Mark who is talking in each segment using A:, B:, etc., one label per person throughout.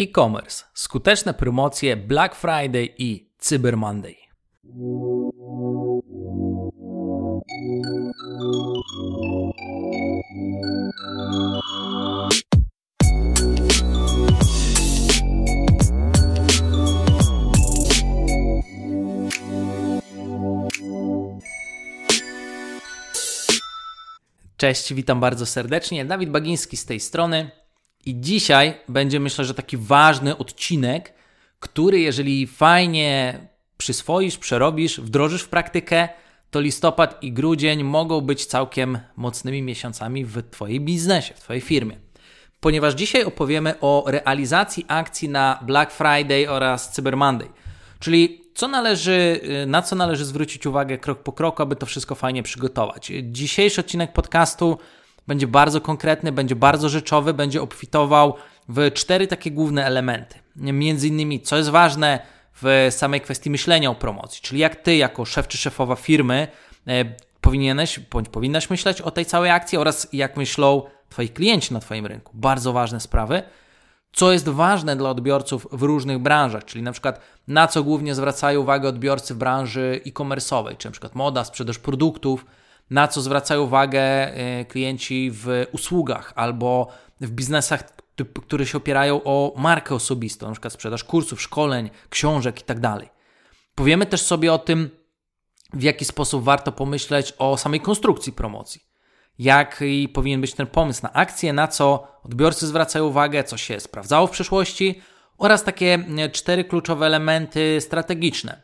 A: E-commerce, skuteczne promocje Black Friday i Cyber Monday. Cześć, witam bardzo serdecznie. Dawid Bagiński z tej strony. I dzisiaj będzie myślę, że taki ważny odcinek, który jeżeli fajnie przyswoisz, przerobisz, wdrożysz w praktykę, to listopad i grudzień mogą być całkiem mocnymi miesiącami w Twojej biznesie, w Twojej firmie. Ponieważ dzisiaj opowiemy o realizacji akcji na Black Friday oraz Cyber Monday. Czyli co należy, na co należy zwrócić uwagę krok po kroku, aby to wszystko fajnie przygotować. Dzisiejszy odcinek podcastu będzie bardzo konkretny, będzie bardzo rzeczowy, będzie obfitował w cztery takie główne elementy. Między innymi, co jest ważne w samej kwestii myślenia o promocji, czyli jak ty, jako szef czy szefowa firmy, e, powinieneś bądź powinnaś myśleć o tej całej akcji oraz jak myślą twoi klienci na twoim rynku. Bardzo ważne sprawy. Co jest ważne dla odbiorców w różnych branżach, czyli na przykład na co głównie zwracają uwagę odbiorcy w branży e-commerce'owej, czy na przykład moda, sprzedaż produktów, na co zwracają uwagę e, klienci w usługach albo w biznesach, które się opierają o markę osobistą, na przykład sprzedaż kursów, szkoleń, książek itd. Tak Powiemy też sobie o tym, w jaki sposób warto pomyśleć o samej konstrukcji promocji. Jak powinien być ten pomysł na akcję, na co odbiorcy zwracają uwagę, co się sprawdzało w przeszłości oraz takie e, cztery kluczowe elementy strategiczne,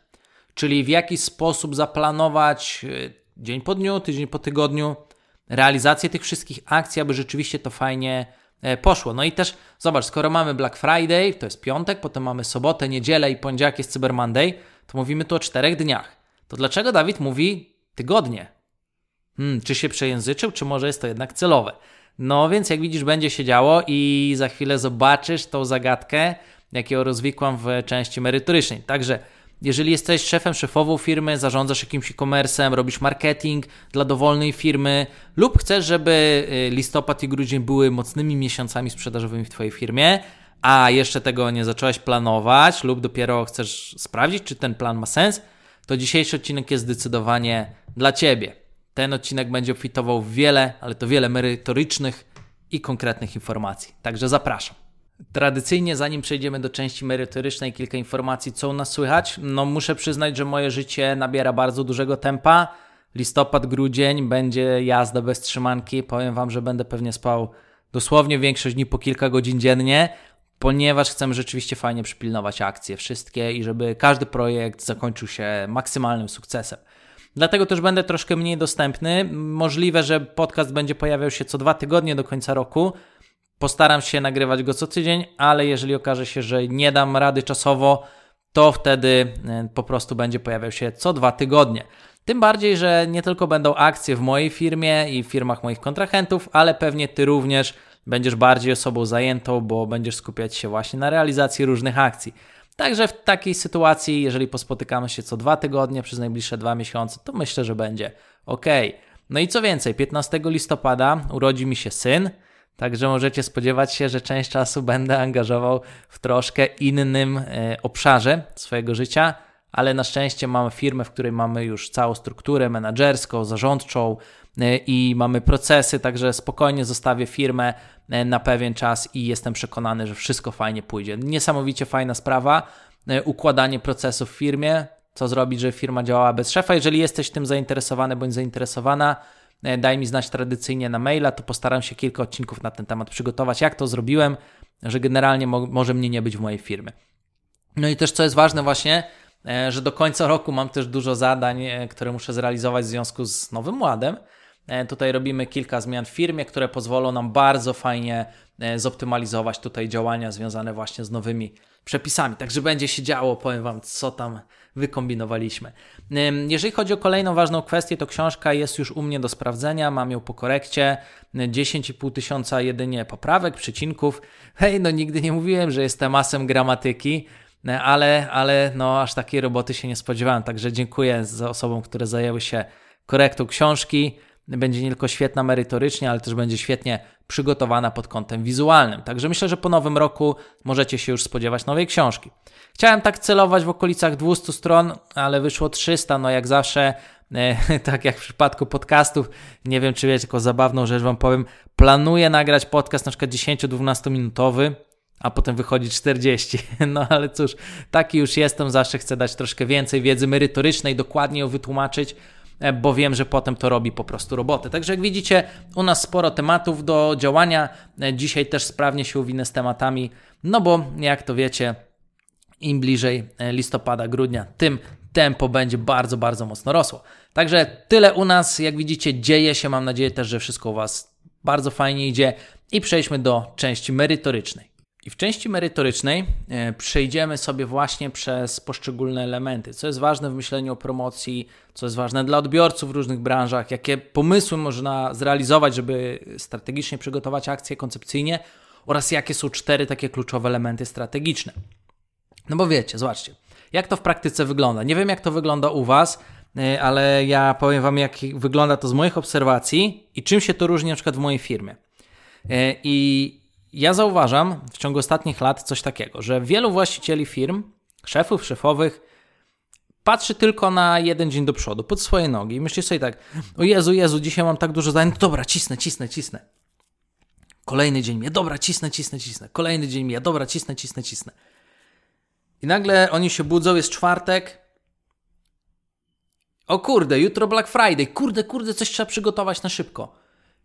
A: czyli w jaki sposób zaplanować e, dzień po dniu, tydzień po tygodniu, realizację tych wszystkich akcji, aby rzeczywiście to fajnie e, poszło. No i też zobacz, skoro mamy Black Friday, to jest piątek, potem mamy sobotę, niedzielę i poniedziałek jest Cyber Monday, to mówimy tu o czterech dniach. To dlaczego Dawid mówi tygodnie? Hmm, czy się przejęzyczył, czy może jest to jednak celowe? No więc jak widzisz, będzie się działo i za chwilę zobaczysz tą zagadkę, jaką rozwikłam w części merytorycznej. Także jeżeli jesteś szefem, szefową firmy, zarządzasz jakimś e-commerce'em, robisz marketing dla dowolnej firmy lub chcesz, żeby y, listopad i grudzień były mocnymi miesiącami sprzedażowymi w Twojej firmie, a jeszcze tego nie zacząłeś planować lub dopiero chcesz sprawdzić, czy ten plan ma sens, to dzisiejszy odcinek jest zdecydowanie dla Ciebie. Ten odcinek będzie obfitował w wiele, ale to wiele merytorycznych i konkretnych informacji. Także zapraszam. Tradycyjnie, zanim przejdziemy do części merytorycznej, kilka informacji, co u nas słychać. No, muszę przyznać, że moje życie nabiera bardzo dużego tempa. Listopad, grudzień będzie jazda bez trzymanki. Powiem Wam, że będę pewnie spał dosłownie większość dni po kilka godzin dziennie, ponieważ chcemy rzeczywiście fajnie przypilnować akcje wszystkie i żeby każdy projekt zakończył się maksymalnym sukcesem. Dlatego też będę troszkę mniej dostępny. Możliwe, że podcast będzie pojawiał się co dwa tygodnie do końca roku Postaram się nagrywać go co tydzień, ale jeżeli okaże się, że nie dam rady czasowo, to wtedy e, po prostu będzie pojawiał się co dwa tygodnie. Tym bardziej, że nie tylko będą akcje w mojej firmie i w firmach moich kontrahentów, ale pewnie Ty również będziesz bardziej osobą zajętą, bo będziesz skupiać się właśnie na realizacji różnych akcji. Także w takiej sytuacji, jeżeli pospotykamy się co dwa tygodnie przez najbliższe dwa miesiące, to myślę, że będzie ok. No i co więcej, 15 listopada urodzi mi się syn. Także możecie spodziewać się, że część czasu będę angażował w troszkę innym e, obszarze swojego życia, ale na szczęście mamy firmę, w której mamy już całą strukturę menedżerską, zarządczą e, i mamy procesy, także spokojnie zostawię firmę e, na pewien czas i jestem przekonany, że wszystko fajnie pójdzie. Niesamowicie fajna sprawa, układanie procesów w firmie, co zrobić, żeby firma działała bez szefa. Jeżeli jesteś tym zainteresowany bądź zainteresowana, daj mi znać tradycyjnie na maila, to postaram się kilka odcinków na ten temat przygotować, jak to zrobiłem, że generalnie mo może mnie nie być w mojej firmie. No i też co jest ważne właśnie, e, że do końca roku mam też dużo zadań, e, które muszę zrealizować w związku z Nowym Ładem. Tutaj robimy kilka zmian w firmie, które pozwolą nam bardzo fajnie zoptymalizować tutaj działania związane właśnie z nowymi przepisami. Także będzie się działo, powiem Wam, co tam wykombinowaliśmy. Jeżeli chodzi o kolejną ważną kwestię, to książka jest już u mnie do sprawdzenia, mam ją po korekcie, 10,5 tysiąca jedynie poprawek, przycinków. Hej, no nigdy nie mówiłem, że jestem asem gramatyki, ale, ale no aż takiej roboty się nie spodziewałem, także dziękuję za osobom, które zajęły się korektą książki. Będzie nie tylko świetna merytorycznie, ale też będzie świetnie przygotowana pod kątem wizualnym. Także myślę, że po nowym roku możecie się już spodziewać nowej książki. Chciałem tak celować w okolicach 200 stron, ale wyszło 300. No jak zawsze, e, tak jak w przypadku podcastów, nie wiem czy wiecie, tylko zabawną rzecz Wam powiem, planuję nagrać podcast na przykład 10-12 minutowy, a potem wychodzi 40. No ale cóż, taki już jestem, zawsze chcę dać troszkę więcej wiedzy merytorycznej, dokładnie ją wytłumaczyć, bo wiem, że potem to robi po prostu robotę. Także jak widzicie, u nas sporo tematów do działania. E, dzisiaj też sprawnie się uwinę z tematami, no bo jak to wiecie, im bliżej e, listopada, grudnia, tym tempo będzie bardzo, bardzo mocno rosło. Także tyle u nas, jak widzicie, dzieje się. Mam nadzieję też, że wszystko u Was bardzo fajnie idzie. I przejdźmy do części merytorycznej. I w części merytorycznej e, przejdziemy sobie właśnie przez poszczególne elementy, co jest ważne w myśleniu o promocji, co jest ważne dla odbiorców w różnych branżach, jakie pomysły można zrealizować, żeby strategicznie przygotować akcje koncepcyjnie oraz jakie są cztery takie kluczowe elementy strategiczne. No bo wiecie, zobaczcie, jak to w praktyce wygląda. Nie wiem, jak to wygląda u Was, e, ale ja powiem Wam, jak wygląda to z moich obserwacji i czym się to różni na przykład w mojej firmie. E, I ja zauważam w ciągu ostatnich lat coś takiego, że wielu właścicieli firm, szefów, szefowych, patrzy tylko na jeden dzień do przodu, pod swoje nogi i myśli sobie tak, o Jezu, Jezu, dzisiaj mam tak dużo zadań, dobra, cisnę, cisnę, cisnę. Kolejny dzień mnie, dobra, cisnę, cisnę, cisnę. Kolejny dzień mnie, dobra, cisnę, cisnę, cisnę. I nagle oni się budzą, jest czwartek. O kurde, jutro Black Friday. Kurde, kurde, coś trzeba przygotować na szybko.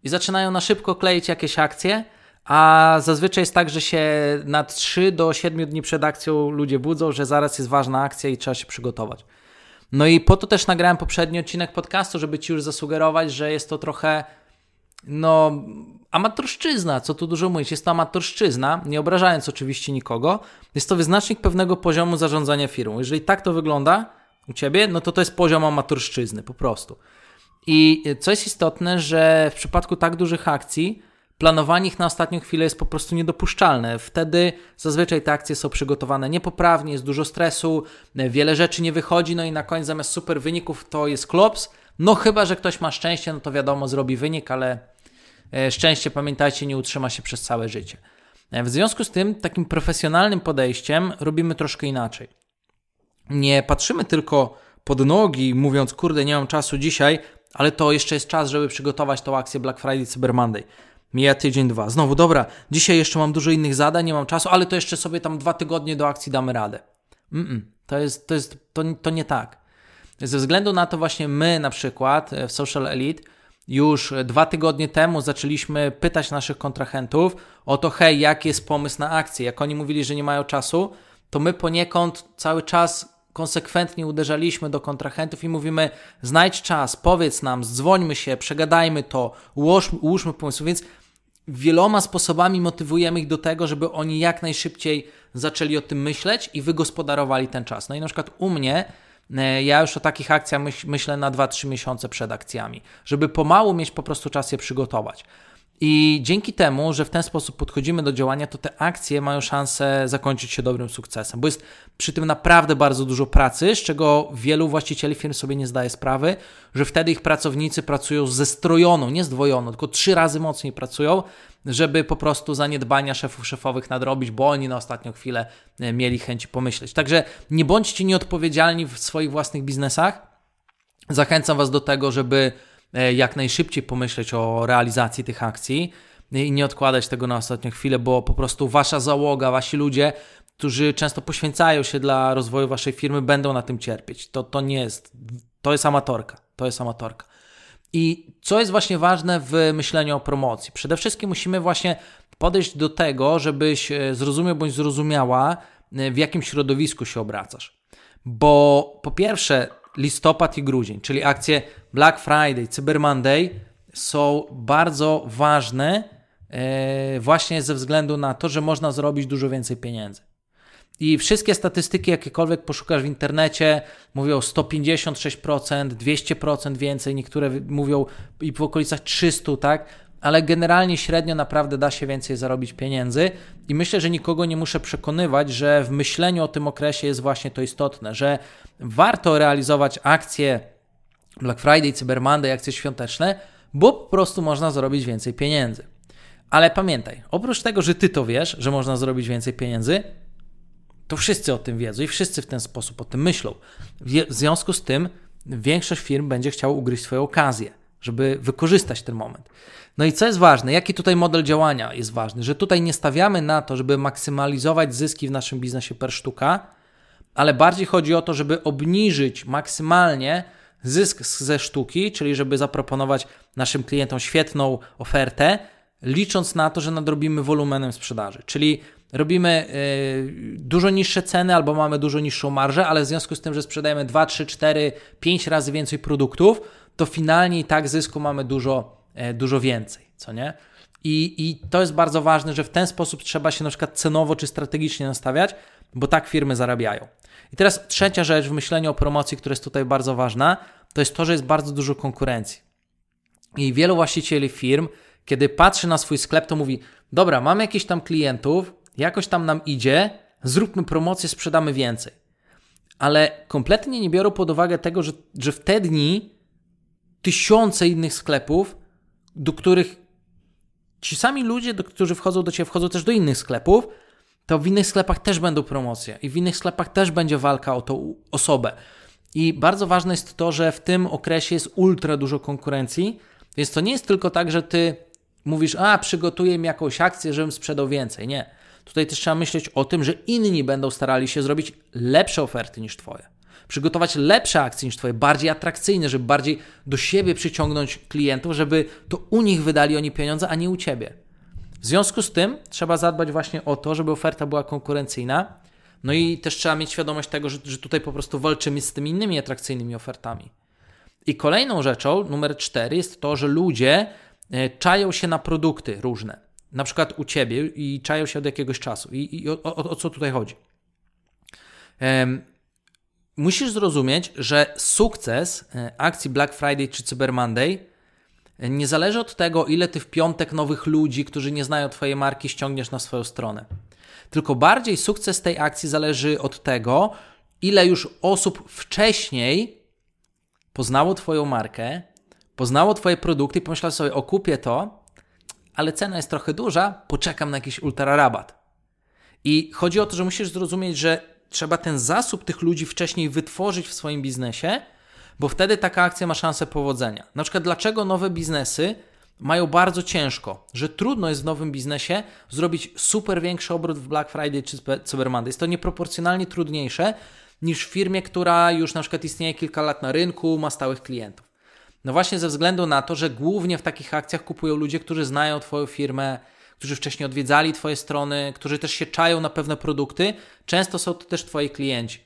A: I zaczynają na szybko kleić jakieś akcje, a zazwyczaj jest tak, że się na 3 do 7 dni przed akcją ludzie budzą, że zaraz jest ważna akcja i trzeba się przygotować. No i po to też nagrałem poprzedni odcinek podcastu, żeby Ci już zasugerować, że jest to trochę no, amatorszczyzna, co tu dużo mówić, jest to amatorszczyzna, nie obrażając oczywiście nikogo, jest to wyznacznik pewnego poziomu zarządzania firmą. Jeżeli tak to wygląda u Ciebie, no to to jest poziom amatorszczyzny, po prostu. I co jest istotne, że w przypadku tak dużych akcji, planowanie ich na ostatnią chwilę jest po prostu niedopuszczalne. Wtedy zazwyczaj te akcje są przygotowane niepoprawnie, jest dużo stresu, wiele rzeczy nie wychodzi, no i na koniec zamiast super wyników to jest klops. No chyba, że ktoś ma szczęście, no to wiadomo, zrobi wynik, ale E, szczęście, pamiętajcie, nie utrzyma się przez całe życie. E, w związku z tym, takim profesjonalnym podejściem robimy troszkę inaczej. Nie patrzymy tylko pod nogi, mówiąc, kurde, nie mam czasu dzisiaj, ale to jeszcze jest czas, żeby przygotować tą akcję Black Friday, Cyber Monday. Mija tydzień, dwa. Znowu, dobra, dzisiaj jeszcze mam dużo innych zadań, nie mam czasu, ale to jeszcze sobie tam dwa tygodnie do akcji damy radę. Mm -mm, to jest, to, jest to, to nie tak. Ze względu na to właśnie my na przykład w Social Elite już dwa tygodnie temu zaczęliśmy pytać naszych kontrahentów o to, hej, jaki jest pomysł na akcję. Jak oni mówili, że nie mają czasu, to my poniekąd cały czas konsekwentnie uderzaliśmy do kontrahentów i mówimy: znajdź czas, powiedz nam, dzwońmy się, przegadajmy to, ułóżmy, ułóżmy pomysł. Więc wieloma sposobami motywujemy ich do tego, żeby oni jak najszybciej zaczęli o tym myśleć i wygospodarowali ten czas. No i na przykład u mnie E, ja już o takich akcjach myśl, myślę na 2-3 miesiące przed akcjami, żeby pomału mieć po prostu czas je przygotować. I dzięki temu, że w ten sposób podchodzimy do działania, to te akcje mają szansę zakończyć się dobrym sukcesem, bo jest przy tym naprawdę bardzo dużo pracy, z czego wielu właścicieli firm sobie nie zdaje sprawy, że wtedy ich pracownicy pracują zestrojoną, nie zdwojoną, tylko trzy razy mocniej pracują, żeby po prostu zaniedbania szefów szefowych nadrobić, bo oni na ostatnią chwilę e, mieli chęci pomyśleć. Także nie bądźcie nieodpowiedzialni w swoich własnych biznesach. Zachęcam Was do tego, żeby jak najszybciej pomyśleć o realizacji tych akcji i nie odkładać tego na ostatnią chwilę, bo po prostu wasza załoga, wasi ludzie, którzy często poświęcają się dla rozwoju waszej firmy, będą na tym cierpieć. To, to nie jest, to jest amatorka, to jest amatorka. I co jest właśnie ważne w myśleniu o promocji? Przede wszystkim musimy właśnie podejść do tego, żebyś e, zrozumiał bądź zrozumiała, e, w jakim środowisku się obracasz. Bo po pierwsze, listopad i grudzień, czyli akcje Black Friday, Cyber Monday są bardzo ważne e, właśnie ze względu na to, że można zrobić dużo więcej pieniędzy. I wszystkie statystyki, jakiekolwiek poszukasz w internecie, mówią 156%, 200% więcej, niektóre mówią i w okolicach 300, tak? Ale generalnie średnio naprawdę da się więcej zarobić pieniędzy i myślę, że nikogo nie muszę przekonywać, że w myśleniu o tym okresie jest właśnie to istotne, że warto realizować akcje Black Friday, Cyber Monday, akcje świąteczne, bo po prostu można zrobić więcej pieniędzy. Ale pamiętaj, oprócz tego, że ty to wiesz, że można zrobić więcej pieniędzy, to wszyscy o tym wiedzą i wszyscy w ten sposób o tym myślą. W związku z tym większość firm będzie chciała ugryźć swoją okazję, żeby wykorzystać ten moment. No i co jest ważne, jaki tutaj model działania jest ważny, że tutaj nie stawiamy na to, żeby maksymalizować zyski w naszym biznesie per sztuka, ale bardziej chodzi o to, żeby obniżyć maksymalnie zysk ze sztuki, czyli żeby zaproponować naszym klientom świetną ofertę, licząc na to, że nadrobimy wolumenem sprzedaży. Czyli robimy y, dużo niższe ceny albo mamy dużo niższą marżę, ale w związku z tym, że sprzedajemy 2, 3, 4, 5 razy więcej produktów, to finalnie i tak zysku mamy dużo, dużo więcej, co nie? I, I to jest bardzo ważne, że w ten sposób trzeba się na przykład cenowo czy strategicznie nastawiać, bo tak firmy zarabiają. I teraz trzecia rzecz w myśleniu o promocji, która jest tutaj bardzo ważna, to jest to, że jest bardzo dużo konkurencji. I wielu właścicieli firm, kiedy patrzy na swój sklep, to mówi: Dobra, mamy jakichś tam klientów, jakoś tam nam idzie, zróbmy promocję, sprzedamy więcej. Ale kompletnie nie biorą pod uwagę tego, że, że w te dni tysiące innych sklepów, do których ci sami ludzie, do, którzy wchodzą do Ciebie, wchodzą też do innych sklepów, to w innych sklepach też będą promocje i w innych sklepach też będzie walka o tą osobę. I bardzo ważne jest to, że w tym okresie jest ultra dużo konkurencji, więc to nie jest tylko tak, że ty mówisz, a przygotuję mi jakąś akcję, żebym sprzedał więcej. Nie. Tutaj też trzeba myśleć o tym, że inni będą starali się zrobić lepsze oferty niż Twoje. Przygotować lepsze akcje niż Twoje, bardziej atrakcyjne, żeby bardziej do siebie przyciągnąć klientów, żeby to u nich wydali oni pieniądze, a nie u Ciebie. W związku z tym trzeba zadbać właśnie o to, żeby oferta była konkurencyjna. No i też trzeba mieć świadomość tego, że, że tutaj po prostu walczymy z tymi innymi atrakcyjnymi ofertami. I kolejną rzeczą, numer cztery, jest to, że ludzie e, czają się na produkty różne. Na przykład u ciebie i czają się od jakiegoś czasu. I, i o, o, o, co tutaj chodzi? Musisz zrozumieć, że sukces e, akcji Black Friday czy Cyber Monday nie zależy od tego, ile ty w piątek nowych ludzi, którzy nie znają Twojej marki, ściągniesz na swoją stronę. Tylko bardziej sukces tej akcji zależy od tego, ile już osób wcześniej poznało Twoją markę, poznało Twoje produkty i pomyślało sobie, o kupię to, ale cena jest trochę duża, poczekam na jakiś ultra rabat. I chodzi o to, że musisz zrozumieć, że trzeba ten zasób tych ludzi wcześniej wytworzyć w swoim biznesie, bo wtedy taka akcja ma szansę powodzenia. Na przykład, dlaczego nowe biznesy mają bardzo ciężko, że trudno jest w nowym biznesie zrobić super większy obrót w Black Friday czy Cyber Monday. Jest to nieproporcjonalnie trudniejsze niż w firmie, która już na przykład istnieje kilka lat na rynku, ma stałych klientów. No właśnie ze względu na to, że głównie w takich akcjach kupują ludzie, którzy znają Twoją firmę, którzy wcześniej odwiedzali Twoje strony, którzy też się czają na pewne produkty. Często są to też Twoi klienci.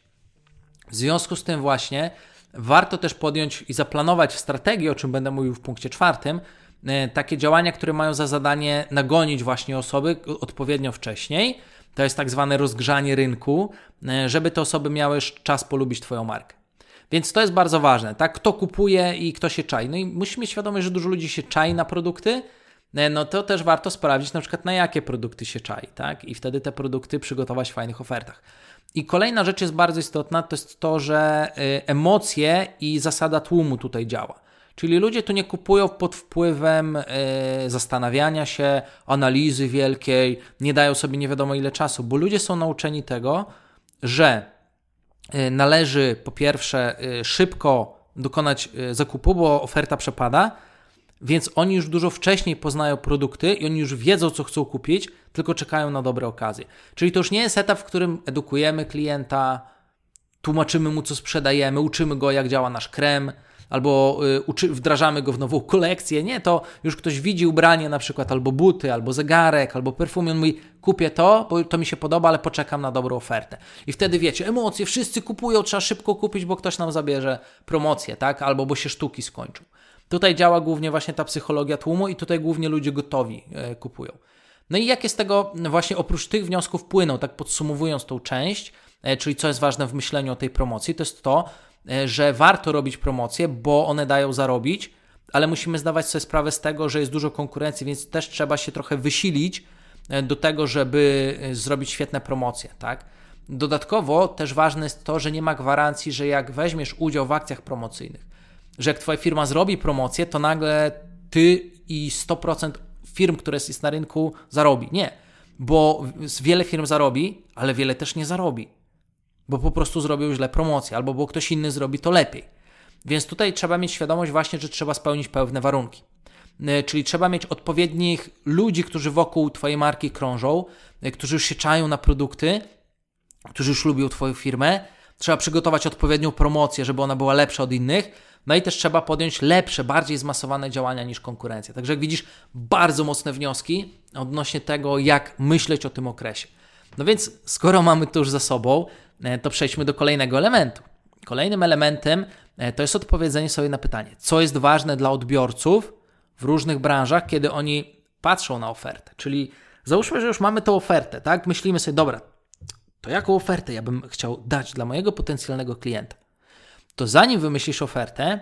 A: W związku z tym właśnie warto też podjąć i zaplanować w strategii, o czym będę mówił w punkcie czwartym, e, takie działania, które mają za zadanie nagonić właśnie osoby odpowiednio wcześniej. To jest tak zwane rozgrzanie rynku, e, żeby te osoby miały czas polubić Twoją markę. Więc to jest bardzo ważne, tak? Kto kupuje i kto się czai. No i musimy mieć świadomość, że dużo ludzi się czai na produkty, no to też warto sprawdzić na przykład na jakie produkty się czai, tak? I wtedy te produkty przygotować w fajnych ofertach. I kolejna rzecz jest bardzo istotna, to jest to, że y, emocje i zasada tłumu tutaj działa. Czyli ludzie tu nie kupują pod wpływem y, zastanawiania się, analizy wielkiej, nie dają sobie nie wiadomo ile czasu, bo ludzie są nauczeni tego, że y, należy po pierwsze szybko dokonać zakupu, bo oferta przepada, więc oni już dużo wcześniej poznają produkty i oni już wiedzą, co chcą kupić, tylko czekają na dobre okazje. Czyli to już nie jest etap, w którym edukujemy klienta, tłumaczymy mu, co sprzedajemy, uczymy go, jak działa nasz krem, albo y, uczy, wdrażamy go w nową kolekcję. Nie, to już ktoś widzi ubranie na przykład, albo buty, albo zegarek, albo perfum i on mówi, kupię to, bo to mi się podoba, ale poczekam na dobrą ofertę. I wtedy wiecie, emocje, wszyscy kupują, trzeba szybko kupić, bo ktoś nam zabierze promocję, tak? Albo bo się sztuki skończą. Tutaj działa głównie właśnie ta psychologia tłumu i tutaj głównie ludzie gotowi e, kupują. No i jakie z tego właśnie oprócz tych wniosków płyną, tak podsumowując tą część, e, czyli co jest ważne w myśleniu o tej promocji, to jest to, e, że warto robić promocje, bo one dają zarobić, ale musimy zdawać sobie sprawę z tego, że jest dużo konkurencji, więc też trzeba się trochę wysilić do tego, żeby zrobić świetne promocje, tak? Dodatkowo też ważne jest to, że nie ma gwarancji, że jak weźmiesz udział w akcjach promocyjnych, że jak Twoja firma zrobi promocję, to nagle ty i 100% firm, które jest na rynku, zarobi. Nie, bo wiele firm zarobi, ale wiele też nie zarobi, bo po prostu zrobił źle promocję, albo bo ktoś inny zrobi to lepiej. Więc tutaj trzeba mieć świadomość właśnie, że trzeba spełnić pewne warunki. E, czyli trzeba mieć odpowiednich ludzi, którzy wokół Twojej marki krążą, e, którzy już się czają na produkty, którzy już lubią Twoją firmę. Trzeba przygotować odpowiednią promocję, żeby ona była lepsza od innych. No i też trzeba podjąć lepsze, bardziej zmasowane działania niż konkurencja. Także jak widzisz, bardzo mocne wnioski odnośnie tego, jak myśleć o tym okresie. No więc, skoro mamy to już za sobą, e, to przejdźmy do kolejnego elementu. Kolejnym elementem to jest odpowiedzenie sobie na pytanie, co jest ważne dla odbiorców w różnych branżach, kiedy oni patrzą na ofertę. Czyli załóżmy, że już mamy tą ofertę, tak? Myślimy sobie, dobra, to jaką ofertę ja bym chciał dać dla mojego potencjalnego klienta? To zanim wymyślisz ofertę,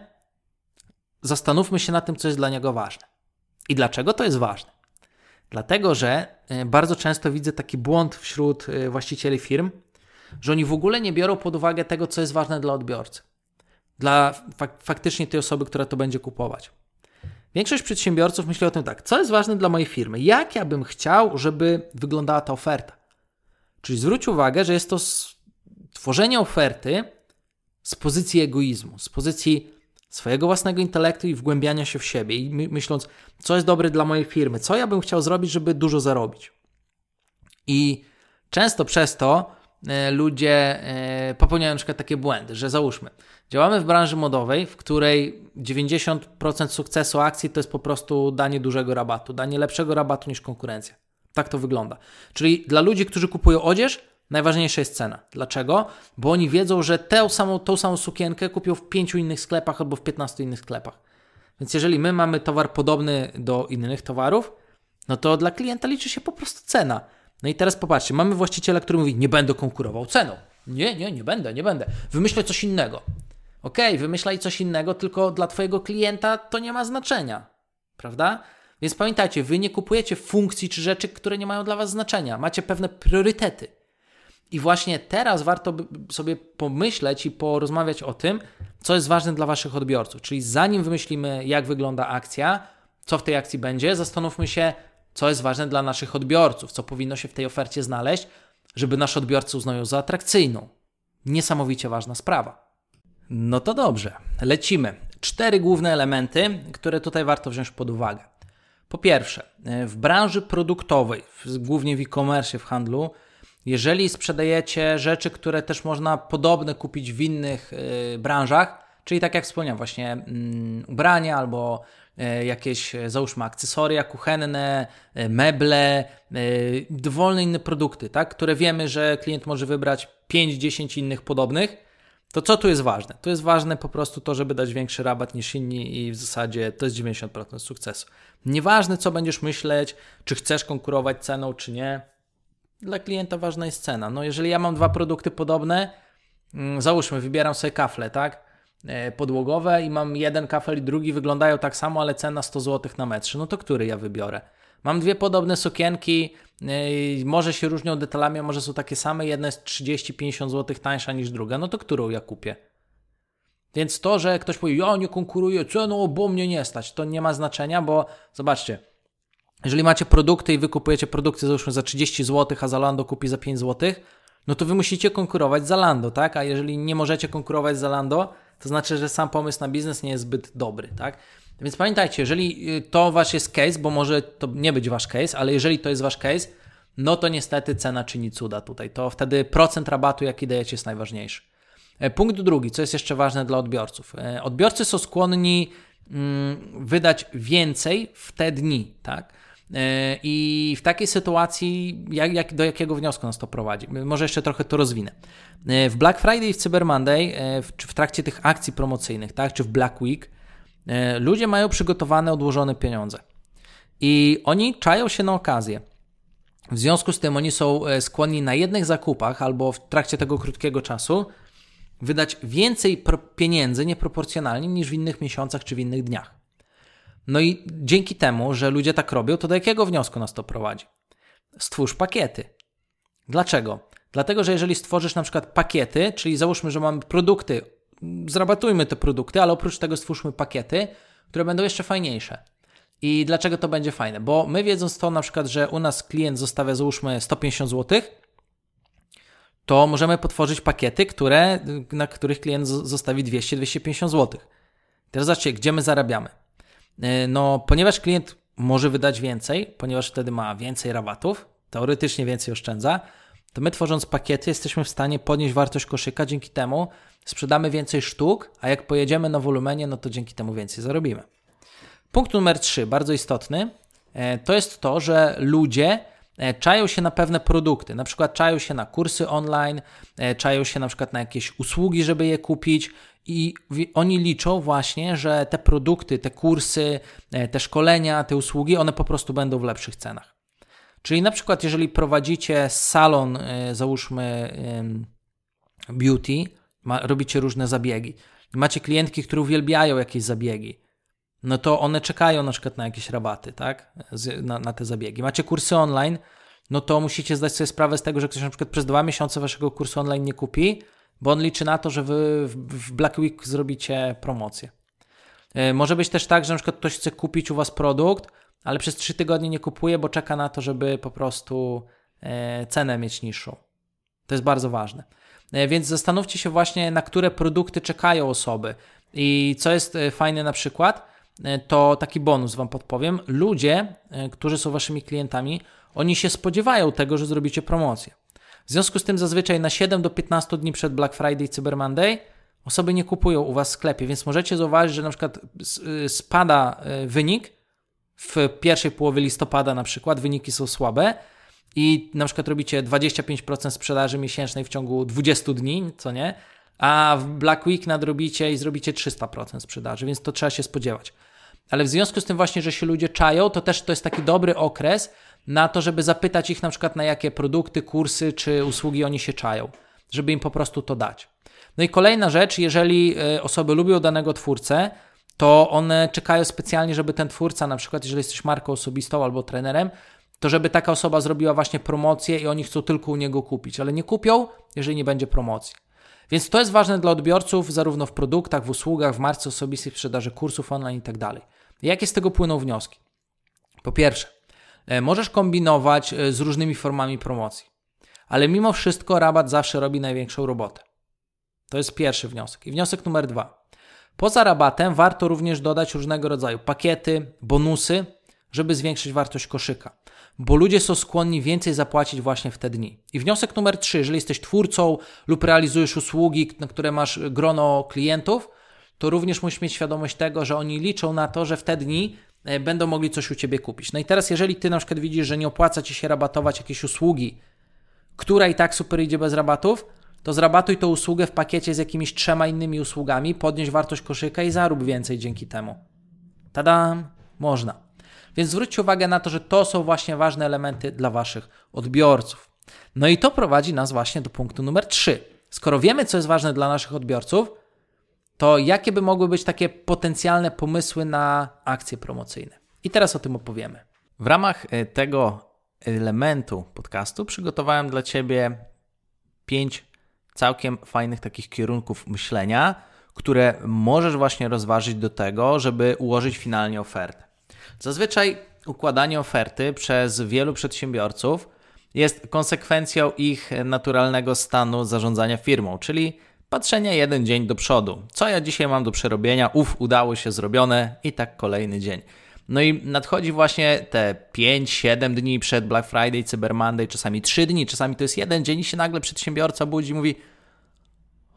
A: zastanówmy się nad tym, co jest dla niego ważne. I dlaczego to jest ważne? Dlatego, że e, bardzo często widzę taki błąd wśród e, właścicieli firm, że oni w ogóle nie biorą pod uwagę tego, co jest ważne dla odbiorcy. Dla fak faktycznie tej osoby, która to będzie kupować. Większość przedsiębiorców myśli o tym tak, co jest ważne dla mojej firmy, jak ja bym chciał, żeby wyglądała ta oferta. Czyli zwróć uwagę, że jest to tworzenie oferty z pozycji egoizmu, z pozycji swojego własnego intelektu i wgłębiania się w siebie i my, myśląc, co jest dobre dla mojej firmy, co ja bym chciał zrobić, żeby dużo zarobić. I często przez to e, ludzie e, popełniają na przykład takie błędy, że załóżmy, Działamy w branży modowej, w której 90% sukcesu akcji to jest po prostu danie dużego rabatu, danie lepszego rabatu niż konkurencja. Tak to wygląda. Czyli dla ludzi, którzy kupują odzież, najważniejsza jest cena. Dlaczego? Bo oni wiedzą, że tę samą, tą samą sukienkę kupią w pięciu innych sklepach albo w 15 innych sklepach. Więc jeżeli my mamy towar podobny do innych towarów, no to dla klienta liczy się po prostu cena. No i teraz popatrzcie, mamy właściciela, który mówi, nie będę konkurował ceną. Nie, nie, nie będę, nie będę. Wymyślę coś innego. OK, wymyślaj coś innego, tylko dla Twojego klienta to nie ma znaczenia, prawda? Więc pamiętajcie, Wy nie kupujecie funkcji czy rzeczy, które nie mają dla Was znaczenia. Macie pewne priorytety. I właśnie teraz warto sobie pomyśleć i porozmawiać o tym, co jest ważne dla Waszych odbiorców. Czyli zanim wymyślimy, jak wygląda akcja, co w tej akcji będzie, zastanówmy się, co jest ważne dla naszych odbiorców, co powinno się w tej ofercie znaleźć, żeby nasz odbiorcy uznał ją za atrakcyjną. Niesamowicie ważna sprawa. No to dobrze, lecimy. Cztery główne elementy, które tutaj warto wziąć pod uwagę. Po pierwsze, w branży produktowej, głównie w e-commerce, w handlu, jeżeli sprzedajecie rzeczy, które też można podobne kupić w innych y, branżach, czyli tak jak wspomniałem, właśnie mm, ubrania albo y, jakieś, załóżmy, akcesoria kuchenne, meble, dowolne inne produkty, tak, które wiemy, że klient może wybrać 5-10 innych podobnych, to co tu jest ważne? Tu jest ważne po prostu to, żeby dać większy rabat niż inni i w zasadzie to jest 90% sukcesu. Nieważne, co będziesz myśleć, czy chcesz konkurować ceną, czy nie. Dla klienta ważna jest cena. No jeżeli ja mam dwa produkty podobne, mm, załóżmy, wybieram sobie kafle, tak? E, podłogowe i mam jeden kafel i drugi wyglądają tak samo, ale cena 100 zł na metrze. No to który ja wybiorę? Mam dwie podobne sukienki, yy, może się różnią detalami, a może są takie same. Jedna jest 30-50 zł tańsza niż druga. No to którą ja kupię? Więc to, że ktoś powie, ja nie konkuruję ceną, bo mnie nie stać, to nie ma znaczenia, bo zobaczcie, jeżeli macie produkty i wy kupujecie produkty załóżmy za 30 zł, a Zalando kupi za 5 zł, no to wy musicie konkurować z Zalando, tak? A jeżeli nie możecie konkurować z Zalando, to znaczy, że sam pomysł na biznes nie jest zbyt dobry, tak? Więc pamiętajcie, jeżeli y, to wasz jest case, bo może to nie być wasz case, ale jeżeli to jest wasz case, no to niestety cena czyni cuda tutaj. To wtedy procent rabatu, jaki dajecie, jest najważniejszy. E, punkt drugi, co jest jeszcze ważne dla odbiorców. E, odbiorcy są skłonni mm, wydać więcej w te dni, tak? E, I w takiej sytuacji, jak, jak, do jakiego wniosku nas to prowadzi? Może jeszcze trochę to rozwinę. W Black Friday i w Cyber Monday, w, w trakcie tych akcji promocyjnych, tak, czy w Black Week, ludzie mają przygotowane, odłożone pieniądze i oni czają się na okazję. W związku z tym oni są e, skłonni na jednych zakupach albo w trakcie tego krótkiego czasu wydać więcej pieniędzy nieproporcjonalnie niż w innych miesiącach czy w innych dniach. No i dzięki temu, że ludzie tak robią, to do jakiego wniosku nas to prowadzi? Stwórz pakiety. Dlaczego? Dlatego, że jeżeli stworzysz na przykład pakiety, czyli załóżmy, że mamy produkty zrabatujmy te produkty, ale oprócz tego stwórzmy pakiety, które będą jeszcze fajniejsze. I dlaczego to będzie fajne? Bo my wiedząc to na przykład, że u nas klient zostawia załóżmy 150 zł, to możemy potworzyć pakiety, które, na których klient zostawi 200-250 zł. Teraz zobaczcie, gdzie my zarabiamy. E, no, ponieważ klient może wydać więcej, ponieważ wtedy ma więcej rabatów, teoretycznie więcej oszczędza, to my tworząc pakiety jesteśmy w stanie podnieść wartość koszyka, dzięki temu sprzedamy więcej sztuk, a jak pojedziemy na wolumenie, no to dzięki temu więcej zarobimy. Punkt numer 3, bardzo istotny, e, to jest to, że ludzie e, czają się na pewne produkty, na przykład czają się na kursy online, e, czają się na przykład na jakieś usługi, żeby je kupić i oni liczą właśnie, że te produkty, te kursy, te szkolenia, te usługi, one po prostu będą w lepszych cenach. Czyli na przykład, jeżeli prowadzicie salon, załóżmy beauty, robicie różne zabiegi, macie klientki, które uwielbiają jakieś zabiegi, no to one czekają na przykład na jakieś rabaty, tak? Na, na te zabiegi. Macie kursy online, no to musicie zdać sobie sprawę z tego, że ktoś na przykład przez dwa miesiące waszego kursu online nie kupi, bo on liczy na to, że wy w Black Week zrobicie promocję. E, może być też tak, że na przykład ktoś chce kupić u was produkt, ale przez trzy tygodnie nie kupuje, bo czeka na to, żeby po prostu e, cenę mieć niższą. To jest bardzo ważne. E, więc zastanówcie się właśnie, na które produkty czekają osoby. I co jest fajne na przykład, E, to taki bonus Wam podpowiem. Ludzie, e, którzy są Waszymi klientami, oni się spodziewają tego, że zrobicie promocję. W związku z tym zazwyczaj na 7 do 15 dni przed Black Friday i Cyber Monday osoby nie kupują u Was w sklepie, więc możecie zauważyć, że na przykład spada wynik w pierwszej połowie listopada na przykład, wyniki są słabe i na przykład robicie 25% sprzedaży miesięcznej w ciągu 20 dni, co nie? A w Black Week nadrobicie i zrobicie 300% sprzedaży, więc to trzeba się spodziewać. Ale w związku z tym właśnie, że się ludzie czają, to też to jest taki dobry okres na to, żeby zapytać ich na przykład na jakie produkty, kursy czy usługi oni się czają, żeby im po prostu to dać. No i kolejna rzecz, jeżeli e, osoby lubią danego twórcę, to one czekają specjalnie, żeby ten twórca, na przykład jeżeli jesteś marką osobistą albo trenerem, to żeby taka osoba zrobiła właśnie promocję i oni chcą tylko u niego kupić, ale nie kupią, jeżeli nie będzie promocji. Więc to jest ważne dla odbiorców, zarówno w produktach, w usługach, w marce osobistej, w sprzedaży kursów online itd. Tak Jakie z tego płyną wnioski? Po pierwsze, e, możesz kombinować e, z różnymi formami promocji, ale mimo wszystko rabat zawsze robi największą robotę. To jest pierwszy wniosek. I wniosek numer dwa. Poza rabatem warto również dodać różnego rodzaju pakiety, bonusy, żeby zwiększyć wartość koszyka bo ludzie są skłonni więcej zapłacić właśnie w te dni. I wniosek numer trzy, jeżeli jesteś twórcą lub realizujesz usługi, na które masz grono klientów, to również musisz mieć świadomość tego, że oni liczą na to, że w te dni e, będą mogli coś u Ciebie kupić. No i teraz, jeżeli Ty na przykład widzisz, że nie opłaca Ci się rabatować jakieś usługi, która i tak super idzie bez rabatów, to zrabatuj tą usługę w pakiecie z jakimiś trzema innymi usługami, podnieś wartość koszyka i zarób więcej dzięki temu. Tadam! Można. Więc zwróćcie uwagę na to, że to są właśnie ważne elementy dla Waszych odbiorców. No i to prowadzi nas właśnie do punktu numer 3. Skoro wiemy, co jest ważne dla naszych odbiorców, to jakie by mogły być takie potencjalne pomysły na akcje promocyjne? I teraz o tym opowiemy. W ramach e, tego elementu podcastu przygotowałem dla Ciebie pięć całkiem fajnych takich kierunków myślenia, które możesz właśnie rozważyć do tego, żeby ułożyć finalnie ofertę. Zazwyczaj układanie oferty przez wielu przedsiębiorców jest konsekwencją ich naturalnego stanu zarządzania firmą, czyli patrzenia jeden dzień do przodu. Co ja dzisiaj mam do przerobienia? Uf, udało się zrobione i tak kolejny dzień. No i nadchodzi właśnie te 5-7 dni przed Black Friday, Cyber Monday, czasami 3 dni, czasami to jest jeden dzień i się nagle przedsiębiorca budzi i mówi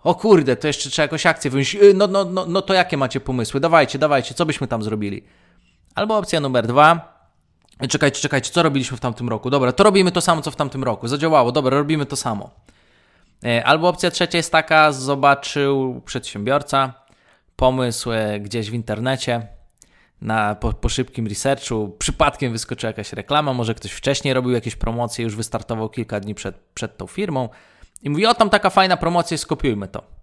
A: o kurde, to jeszcze trzeba jakąś akcję wyjąć. Y, no, no, no, no to jakie macie pomysły? Dawajcie, dawajcie, co byśmy tam zrobili? Albo opcja numer dwa. Czekajcie, czekajcie, co robiliśmy w tamtym roku? Dobra, to robimy to samo, co w tamtym roku. Zadziałało, dobra, robimy to samo. E, albo opcja trzecia jest taka, zobaczył przedsiębiorca pomysł e, gdzieś w internecie, na, po, po, szybkim researchu, przypadkiem wyskoczyła jakaś reklama, może ktoś wcześniej robił jakieś promocje, już wystartował kilka dni przed, przed tą firmą i mówi, o tam taka fajna promocja, skopiujmy to.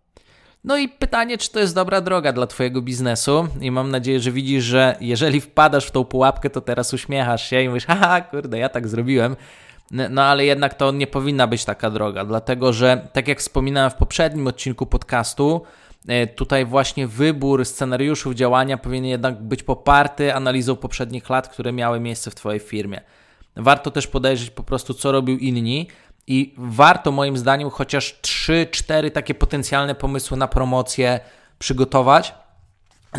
A: No i pytanie, czy to jest dobra droga dla Twojego biznesu i mam nadzieję, że widzisz, że jeżeli wpadasz w tą pułapkę, to teraz uśmiechasz się i mówisz, haha, kurde, ja tak zrobiłem. No ale jednak to nie powinna być taka droga, dlatego że, tak jak wspominałem w poprzednim odcinku podcastu, E, tutaj właśnie wybór scenariuszów działania powinien jednak być poparty analizą poprzednich lat, które miały miejsce w Twojej firmie. Warto też podejrzeć po prostu, co robił inni i warto moim zdaniem chociaż 3-4 takie potencjalne pomysły na promocję przygotować,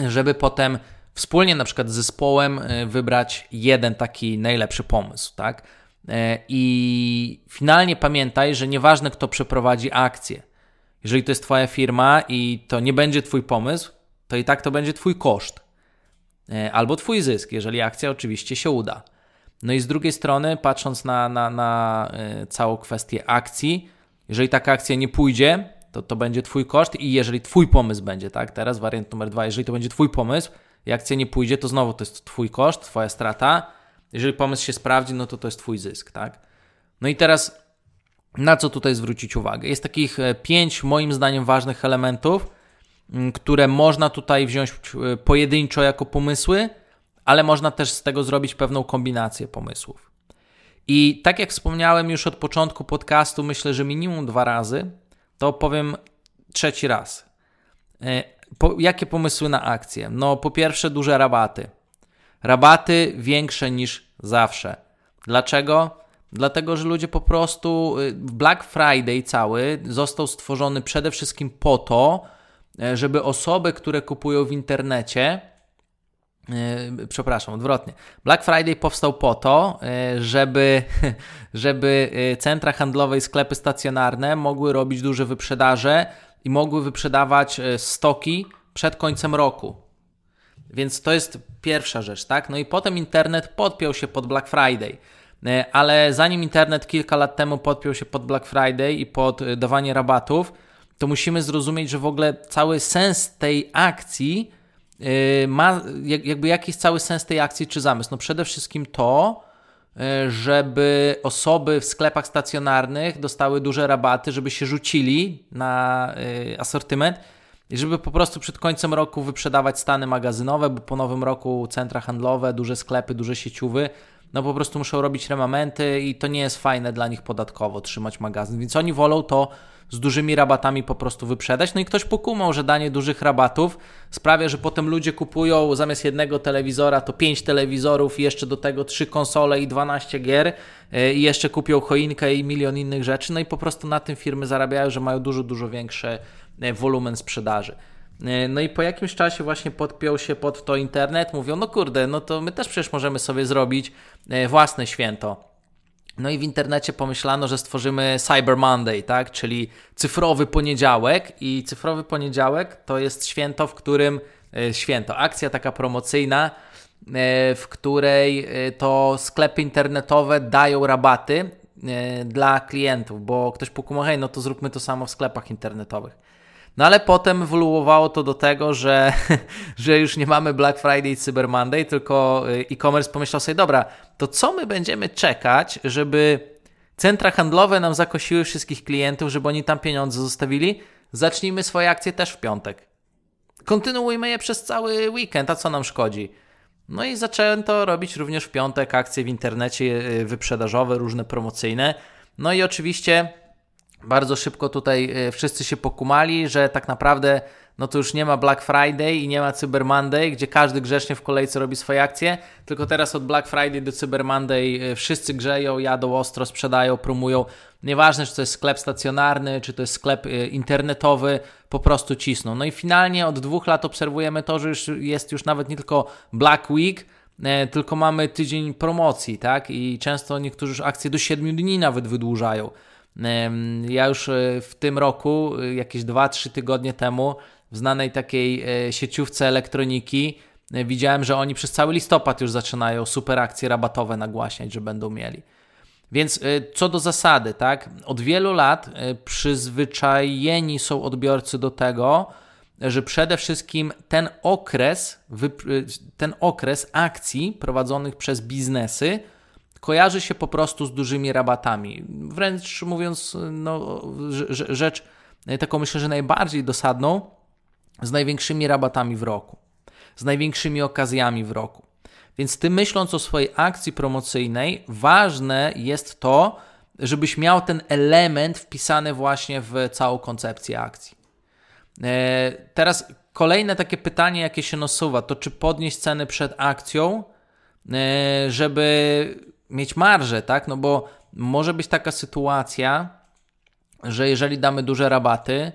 A: żeby potem wspólnie na przykład z zespołem e, wybrać jeden taki najlepszy pomysł, tak? E, I finalnie pamiętaj, że nieważne kto przeprowadzi akcję. Jeżeli to jest Twoja firma i to nie będzie Twój pomysł, to i tak to będzie Twój koszt. E, albo Twój zysk, jeżeli akcja oczywiście się uda. No i z drugiej strony, patrząc na, na, na całą kwestię akcji, jeżeli taka akcja nie pójdzie, to to będzie Twój koszt i jeżeli Twój pomysł będzie, tak? Teraz wariant numer dwa, jeżeli to będzie Twój pomysł, i akcja nie pójdzie, to znowu to jest Twój koszt, Twoja strata. Jeżeli pomysł się sprawdzi, no to to jest Twój zysk, tak? No i teraz na co tutaj zwrócić uwagę? Jest takich e, pięć, moim zdaniem, ważnych elementów, które można tutaj wziąć e, pojedynczo jako pomysły, ale można też z tego zrobić pewną kombinację pomysłów. I tak jak wspomniałem już od początku podcastu, myślę, że minimum dwa razy, to powiem trzeci raz. E, po, jakie pomysły na akcje? No, po pierwsze, duże rabaty. Rabaty większe niż zawsze. Dlaczego? Dlatego, że ludzie po prostu. Y, Black Friday cały został stworzony przede wszystkim po to, e, żeby osoby, które kupują w internecie, przepraszam, odwrotnie. Black Friday powstał po to, e, żeby, żeby centra handlowe i sklepy stacjonarne mogły robić duże wyprzedaże i mogły wyprzedawać e, stoki przed końcem roku. Więc to jest pierwsza rzecz, tak? No i potem internet podpiął się pod Black Friday. E, ale zanim internet kilka lat temu podpiął się pod Black Friday i pod e, dawanie rabatów, to musimy zrozumieć, że w ogóle cały sens tej akcji ma, jakby jaki jest cały sens tej akcji czy zamysł? No przede wszystkim to, E, żeby osoby w sklepach stacjonarnych dostały duże rabaty, żeby się rzucili na e, asortyment i żeby po prostu przed końcem roku wyprzedawać stany magazynowe, bo po nowym roku centra handlowe, duże sklepy, duże sieciowy, no po prostu muszą robić remamenty i to nie jest fajne dla nich podatkowo trzymać magazyn, więc oni wolą to z dużymi rabatami po prostu wyprzedać. No i ktoś pokumał, że danie dużych rabatów sprawia, że potem ludzie kupują zamiast jednego telewizora to 5 telewizorów i jeszcze do tego 3 konsole i 12 gier e, i jeszcze kupią choinkę i milion innych rzeczy. No i po prostu na tym firmy zarabiają, że mają dużo, dużo większy e, wolumen sprzedaży. E, no i po jakimś czasie właśnie podpiął się pod to internet, mówią, no kurde, no to my też przecież możemy sobie zrobić własne święto. No i w internecie pomyślano, że stworzymy Cyber Monday, tak? czyli cyfrowy poniedziałek. I cyfrowy poniedziałek to jest święto, w którym e, święto, akcja taka promocyjna, e, w której e, to sklepy internetowe dają rabaty dla klientów, bo ktoś pokumał, hej, no to zróbmy to samo w sklepach internetowych. No ale potem ewoluowało to do tego, że, że już nie mamy Black Friday i Cyber Monday, tylko y, e-commerce pomyślał sobie, dobra, to co my będziemy czekać, żeby centra handlowe nam zakosiły wszystkich klientów, żeby oni tam pieniądze zostawili? Zacznijmy swoje akcje też w piątek. Kontynuujmy je przez cały weekend, a co nam szkodzi? No i zacząłem to robić również w piątek, akcje w internecie y, wyprzedażowe, różne promocyjne. No i oczywiście bardzo szybko tutaj e, wszyscy się pokumali, że tak naprawdę no to już nie ma Black Friday i nie ma Cyber Monday, gdzie każdy grzecznie w kolejce robi swoje akcje, tylko teraz od Black Friday do Cyber Monday e, wszyscy grzeją, jadą ostro, sprzedają, promują. Nieważne, czy to jest sklep stacjonarny, czy to jest sklep e, internetowy, po prostu cisną. No i finalnie od dwóch lat obserwujemy to, że już jest już nawet nie tylko Black Week, tylko mamy tydzień promocji, tak? I często niektórzy już akcje do 7 dni nawet wydłużają. Ja już e, w tym roku, e, jakieś 2-3 tygodnie temu, w znanej takiej e, sieciówce elektroniki, widziałem, że oni przez cały listopad już zaczynają super akcje rabatowe nagłaśniać, że będą mieli. Więc co do zasady, tak, od wielu lat przyzwyczajeni są odbiorcy do tego, że przede wszystkim ten okres, ten okres akcji prowadzonych przez biznesy kojarzy się po prostu z dużymi rabatami. Wręcz mówiąc, no, rzecz taką myślę, że najbardziej dosadną, z największymi rabatami w roku, z największymi okazjami w roku. Więc ty myśląc o swojej akcji promocyjnej, ważne jest to, żebyś miał ten element wpisany właśnie w całą koncepcję akcji. E, teraz kolejne takie pytanie, jakie się nasuwa, to czy podnieść ceny przed akcją, e, żeby mieć marżę, tak? No bo może być taka sytuacja, że jeżeli damy duże rabaty,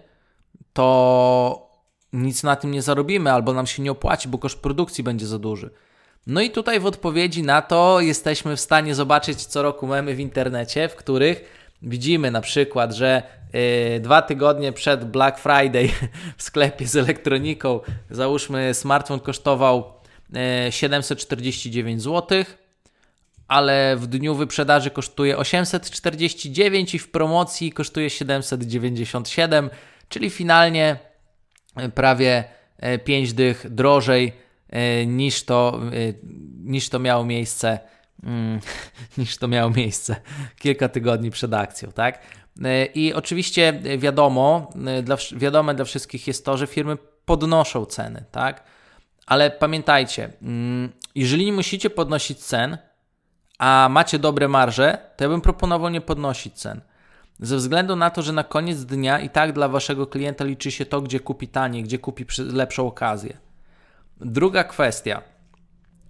A: to nic na tym nie zarobimy, albo nam się nie opłaci, bo koszt produkcji będzie za duży. No i tutaj w odpowiedzi na to jesteśmy w stanie zobaczyć co roku memy w internecie, w których widzimy na przykład, że yy, dwa tygodnie przed Black Friday w sklepie z elektroniką, załóżmy, smartfon kosztował yy, 749 zł, ale w dniu wyprzedaży kosztuje 849 i w promocji kosztuje 797, czyli finalnie prawie 5 e, dych drożej e, niż to, e, niż to miało miejsce mm, niż to miało miejsce kilka tygodni przed akcją, tak? I oczywiście wiadomo, dla, wiadome dla wszystkich jest to, że firmy podnoszą ceny, tak? Ale pamiętajcie, mm, jeżeli nie musicie podnosić cen, a macie dobre marże, to ja bym proponował nie podnosić cen. Ze względu na to, że na koniec dnia i tak dla waszego klienta liczy się to, gdzie kupi taniej, gdzie kupi lepszą okazję. Druga kwestia.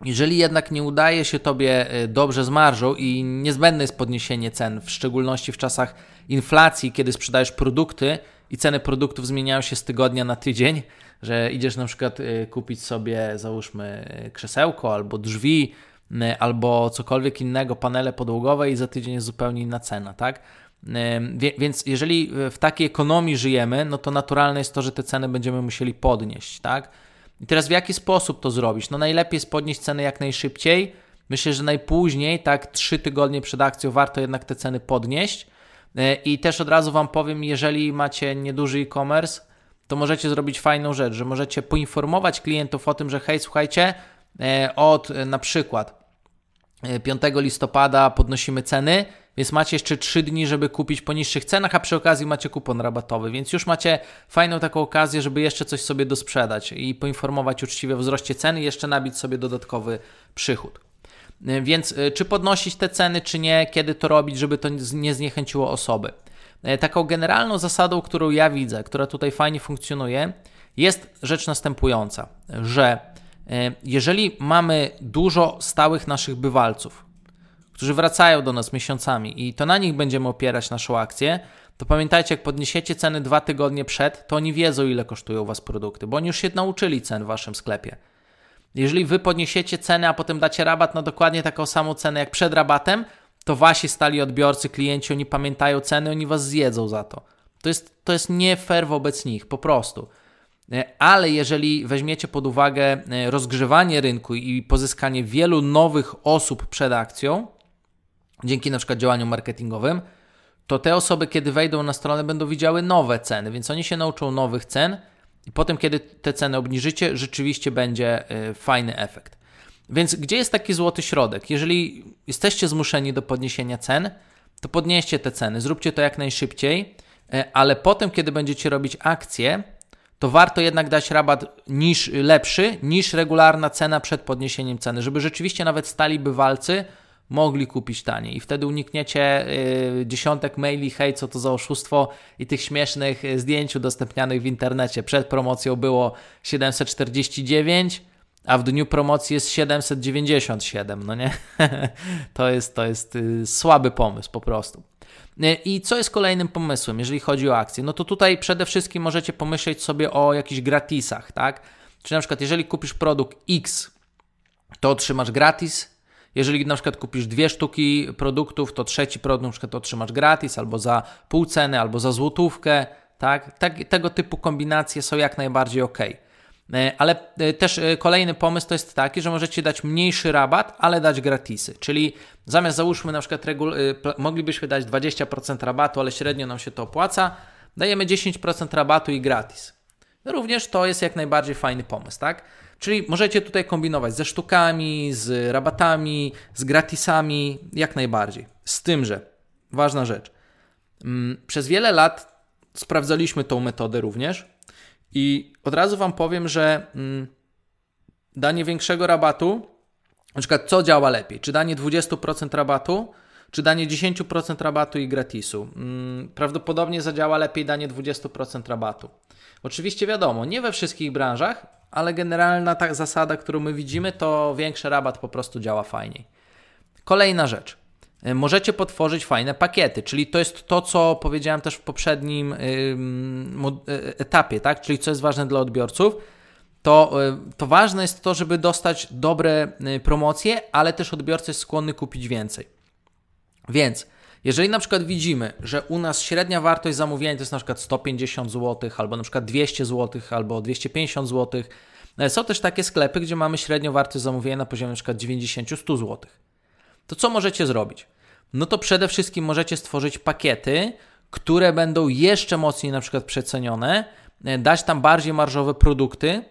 A: Jeżeli jednak nie udaje się tobie e, dobrze z marżą i niezbędne jest podniesienie cen, w szczególności w czasach inflacji, kiedy sprzedajesz produkty i ceny produktów zmieniają się z tygodnia na tydzień, że idziesz na przykład e, kupić sobie, załóżmy, e, krzesełko albo drzwi, albo cokolwiek innego, panele podłogowe i za tydzień jest zupełnie inna cena, tak? Więc jeżeli w takiej ekonomii żyjemy, no to naturalne jest to, że te ceny będziemy musieli podnieść, tak? I teraz w jaki sposób to zrobić? No najlepiej jest podnieść ceny jak najszybciej. Myślę, że najpóźniej, tak, trzy tygodnie przed akcją warto jednak te ceny podnieść. E, I też od razu Wam powiem, jeżeli macie nieduży e-commerce, to możecie zrobić fajną rzecz, że możecie poinformować klientów o tym, że hej, słuchajcie, od na przykład 5 listopada podnosimy ceny, więc macie jeszcze 3 dni, żeby kupić po niższych cenach, a przy okazji macie kupon rabatowy, więc już macie fajną taką okazję, żeby jeszcze coś sobie dosprzedać i poinformować uczciwie o wzroście ceny i jeszcze nabić sobie dodatkowy przychód. Więc e, czy podnosić te ceny, czy nie, kiedy to robić, żeby to nie zniechęciło osoby. E, taką generalną zasadą, którą ja widzę, która tutaj fajnie funkcjonuje, jest rzecz następująca, że E, jeżeli mamy dużo stałych naszych bywalców, którzy wracają do nas miesiącami i to na nich będziemy opierać naszą akcję, to pamiętajcie, jak podniesiecie ceny dwa tygodnie przed, to oni wiedzą, ile kosztują Was produkty, bo oni już się nauczyli cen w Waszym sklepie. Jeżeli Wy podniesiecie cenę, a potem dacie rabat na dokładnie taką samą cenę jak przed rabatem, to Wasi stali odbiorcy, klienci, oni pamiętają ceny, oni Was zjedzą za to. To jest, to jest nie fair wobec nich, po prostu. E, ale jeżeli weźmiecie pod uwagę e, rozgrzewanie rynku i pozyskanie wielu nowych osób przed akcją, dzięki na przykład działaniom marketingowym, to te osoby, kiedy wejdą na stronę, będą widziały nowe ceny, więc oni się nauczą nowych cen i potem, kiedy te ceny obniżycie, rzeczywiście będzie e, fajny efekt. Więc gdzie jest taki złoty środek? Jeżeli jesteście zmuszeni do podniesienia cen, to podnieście te ceny, zróbcie to jak najszybciej, ale potem, kiedy będziecie robić akcje, to warto jednak dać rabat niż, lepszy niż regularna cena przed podniesieniem ceny, żeby rzeczywiście nawet stali bywalcy mogli kupić taniej i wtedy unikniecie y, dziesiątek maili, hej, co to za oszustwo i tych śmiesznych zdjęć udostępnianych w internecie. Przed promocją było 749, a w dniu promocji jest 797, no nie? to jest, to jest y, słaby pomysł po prostu. E, I co jest kolejnym pomysłem, jeżeli chodzi o akcje? No to tutaj przede wszystkim możecie pomyśleć sobie o jakichś gratisach, tak? Czyli na przykład, jeżeli kupisz produkt X, to otrzymasz gratis. Jeżeli na przykład kupisz dwie sztuki produktów, to trzeci produkt na przykład otrzymasz gratis, albo za pół ceny, albo za złotówkę, tak? tak tego typu kombinacje są jak najbardziej ok. E, ale e, też e, kolejny pomysł to jest taki, że możecie dać mniejszy rabat, ale dać gratisy. Czyli zamiast załóżmy na przykład moglibyśmy dać 20% rabatu, ale średnio nam się to opłaca, dajemy 10% rabatu i gratis. Również to jest jak najbardziej fajny pomysł, tak? Czyli możecie tutaj kombinować ze sztukami, z rabatami, z gratisami, jak najbardziej. Z tym, że ważna rzecz. Mm, przez wiele lat sprawdzaliśmy tą metodę również i od razu Wam powiem, że mm, danie większego rabatu, na przykład co działa lepiej? Czy danie 20% rabatu, czy danie 10% rabatu i gratisu. Mm, prawdopodobnie zadziała lepiej danie 20% rabatu. Oczywiście wiadomo, nie we wszystkich branżach, ale generalna ta zasada, którą my widzimy, to większy rabat po prostu działa fajniej. Kolejna rzecz. E, możecie potworzyć fajne pakiety, czyli to jest to, co powiedziałem też w poprzednim yy, etapie, tak? Czyli co jest ważne dla odbiorców. To, yy, to ważne jest to, żeby dostać dobre promocje, ale też odbiorca jest skłonny kupić więcej. Więc jeżeli na przykład widzimy, że u nas średnia wartość zamówienia to jest na przykład 150 zł, albo na przykład 200 zł, albo 250 zł, są też takie sklepy, gdzie mamy średnią wartość zamówienia na poziomie na przykład 90-100 zł. To co możecie zrobić? No to przede wszystkim możecie stworzyć pakiety, które będą jeszcze mocniej na przykład przecenione, e, dać tam bardziej marżowe produkty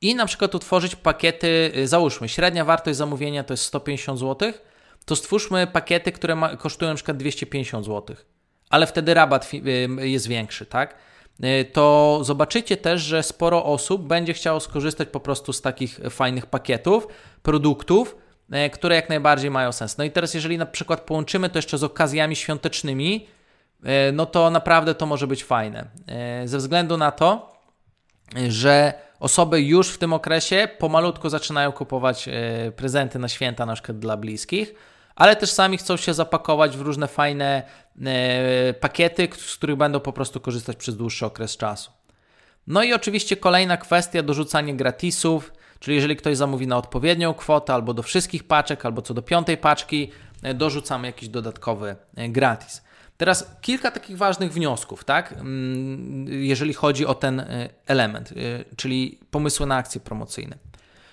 A: i na przykład utworzyć pakiety, e, załóżmy, średnia wartość zamówienia to jest 150 zł, to stwórzmy pakiety, które ma, kosztują na przykład 250 zł, ale wtedy rabat e, jest większy, tak? To zobaczycie też, że sporo osób będzie chciało skorzystać po prostu z takich fajnych pakietów, produktów, które jak najbardziej mają sens. No i teraz, jeżeli na przykład połączymy to jeszcze z okazjami świątecznymi, e, no to naprawdę to może być fajne. E, ze względu na to, że osoby już w tym okresie pomalutko zaczynają kupować prezenty na święta, na przykład dla bliskich, ale też sami chcą się zapakować w różne fajne pakiety, z których będą po prostu korzystać przez dłuższy okres czasu. No i oczywiście kolejna kwestia, dorzucanie gratisów. Czyli jeżeli ktoś zamówi na odpowiednią kwotę, albo do wszystkich paczek, albo co do piątej paczki, e, dorzucamy jakiś dodatkowy e, gratis. Teraz kilka takich ważnych wniosków, tak? Mm, jeżeli chodzi o ten e, element, czyli pomysły na akcje promocyjne.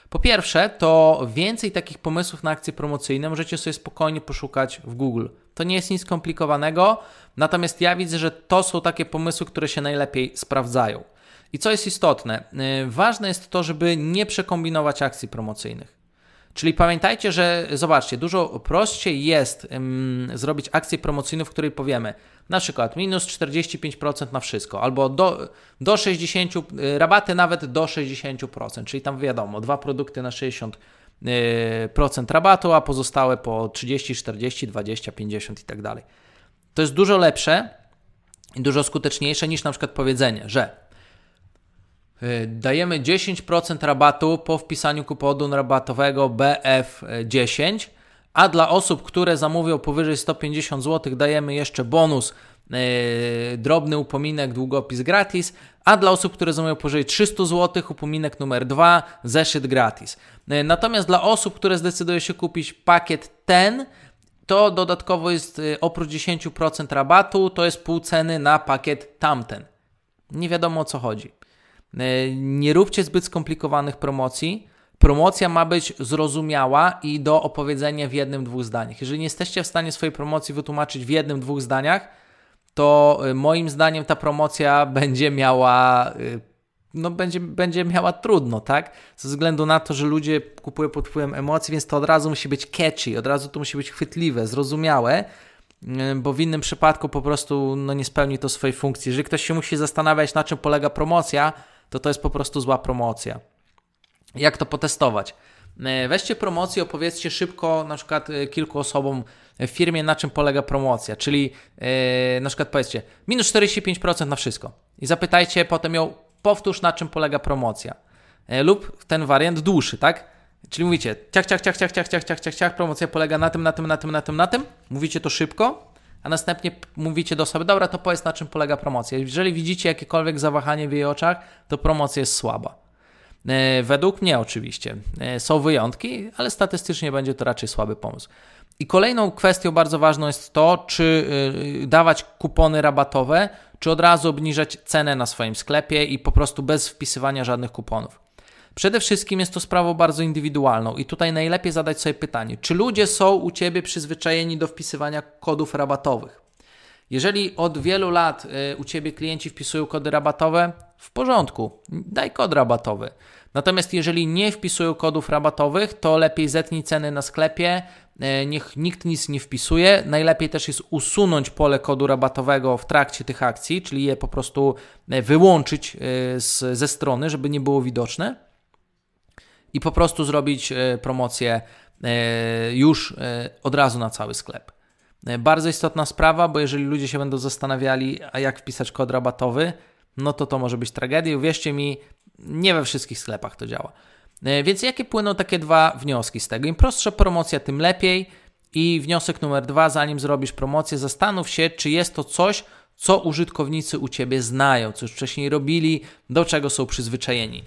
A: Po pierwsze, to więcej takich pomysłów na akcje promocyjne możecie sobie spokojnie poszukać w Google. To nie jest nic skomplikowanego, natomiast ja widzę, że to są takie pomysły, które się najlepiej sprawdzają. I co jest istotne, y, ważne jest to, żeby nie przekombinować akcji promocyjnych. Czyli pamiętajcie, że zobaczcie, dużo prościej jest um, zrobić akcję promocyjną, w której powiemy na przykład minus 45% na wszystko, albo do, do 60, y, rabaty nawet do 60%, czyli tam wiadomo, dwa produkty na 60% y, rabatu, a pozostałe po 30, 40, 20, 50 i tak dalej. To jest dużo lepsze i dużo skuteczniejsze niż na przykład powiedzenie, że dajemy 10% rabatu po wpisaniu kuponu rabatowego BF10, a dla osób, które zamówią powyżej 150 zł, dajemy jeszcze bonus yy, drobny upominek, długopis gratis, a dla osób, które zamówią powyżej 300 zł, upominek numer 2, zeszyt gratis. Yy, natomiast dla osób, które zdecydują się kupić pakiet ten, to dodatkowo jest yy, oprócz 10% rabatu, to jest pół ceny na pakiet tamten. Nie wiadomo o co chodzi. E, nie róbcie zbyt skomplikowanych promocji. Promocja ma być zrozumiała i do opowiedzenia w jednym, dwóch zdaniach. Jeżeli nie jesteście w stanie swojej promocji wytłumaczyć w jednym, dwóch zdaniach, to e, moim zdaniem ta promocja będzie miała e, no będzie, będzie miała trudno, tak? Ze względu na to, że ludzie kupują pod wpływem emocji, więc to od razu musi być catchy, od razu to musi być chwytliwe, zrozumiałe, bo w innym przypadku po prostu no, nie spełni to swojej funkcji. Jeżeli ktoś się musi zastanawiać, na czym polega promocja, to to jest po prostu zła promocja. Jak to potestować? E, weźcie promocję, opowiedzcie szybko na przykład e, kilku osobom w firmie, na czym polega promocja, czyli yy, na przykład powiedzcie minus 45% na wszystko i zapytajcie potem ją, powtórz na czym polega promocja yy, lub ten wariant dłuższy, tak? Czyli mówicie ciach, ciach, ciach, ciach, ciach, ciach, ciach, ciach, ciach, promocja polega na tym, na tym, na tym, na tym, na tym, mówicie to szybko, a następnie mówicie do osoby, dobra, to powiedz na czym polega promocja. Jeżeli widzicie jakiekolwiek zawahanie w jej oczach, to promocja jest słaba. E, według mnie oczywiście. E, są wyjątki, ale statystycznie będzie to raczej słaby pomysł. I kolejną kwestią bardzo ważną jest to, czy e, dawać kupony rabatowe, czy od razu obniżać cenę na swoim sklepie i po prostu bez wpisywania żadnych kuponów. Przede wszystkim jest to sprawą bardzo indywidualną i tutaj najlepiej zadać sobie pytanie, czy ludzie są u Ciebie przyzwyczajeni do wpisywania kodów rabatowych? Jeżeli od wielu lat y, u Ciebie klienci wpisują kody rabatowe, w porządku, daj kod rabatowy. Natomiast jeżeli nie wpisują kodów rabatowych, to lepiej zetnij ceny na sklepie, y, niech nikt nic nie wpisuje. Najlepiej też jest usunąć pole kodu rabatowego w trakcie tych akcji, czyli je po prostu y, wyłączyć z, ze strony, żeby nie było widoczne i po prostu zrobić e, promocję e, już e, od razu na cały sklep. Bardzo istotna sprawa, bo jeżeli ludzie się będą zastanawiali, a jak wpisać kod rabatowy, no to to może być tragedia. Uwierzcie mi, nie we wszystkich sklepach to działa. Więc jakie płyną takie dwa wnioski z tego? Im prostsza promocja, tym lepiej. I wniosek numer dwa, zanim zrobisz promocję, zastanów się, czy jest to coś, co użytkownicy u Ciebie znają, co już wcześniej robili, do czego są przyzwyczajeni.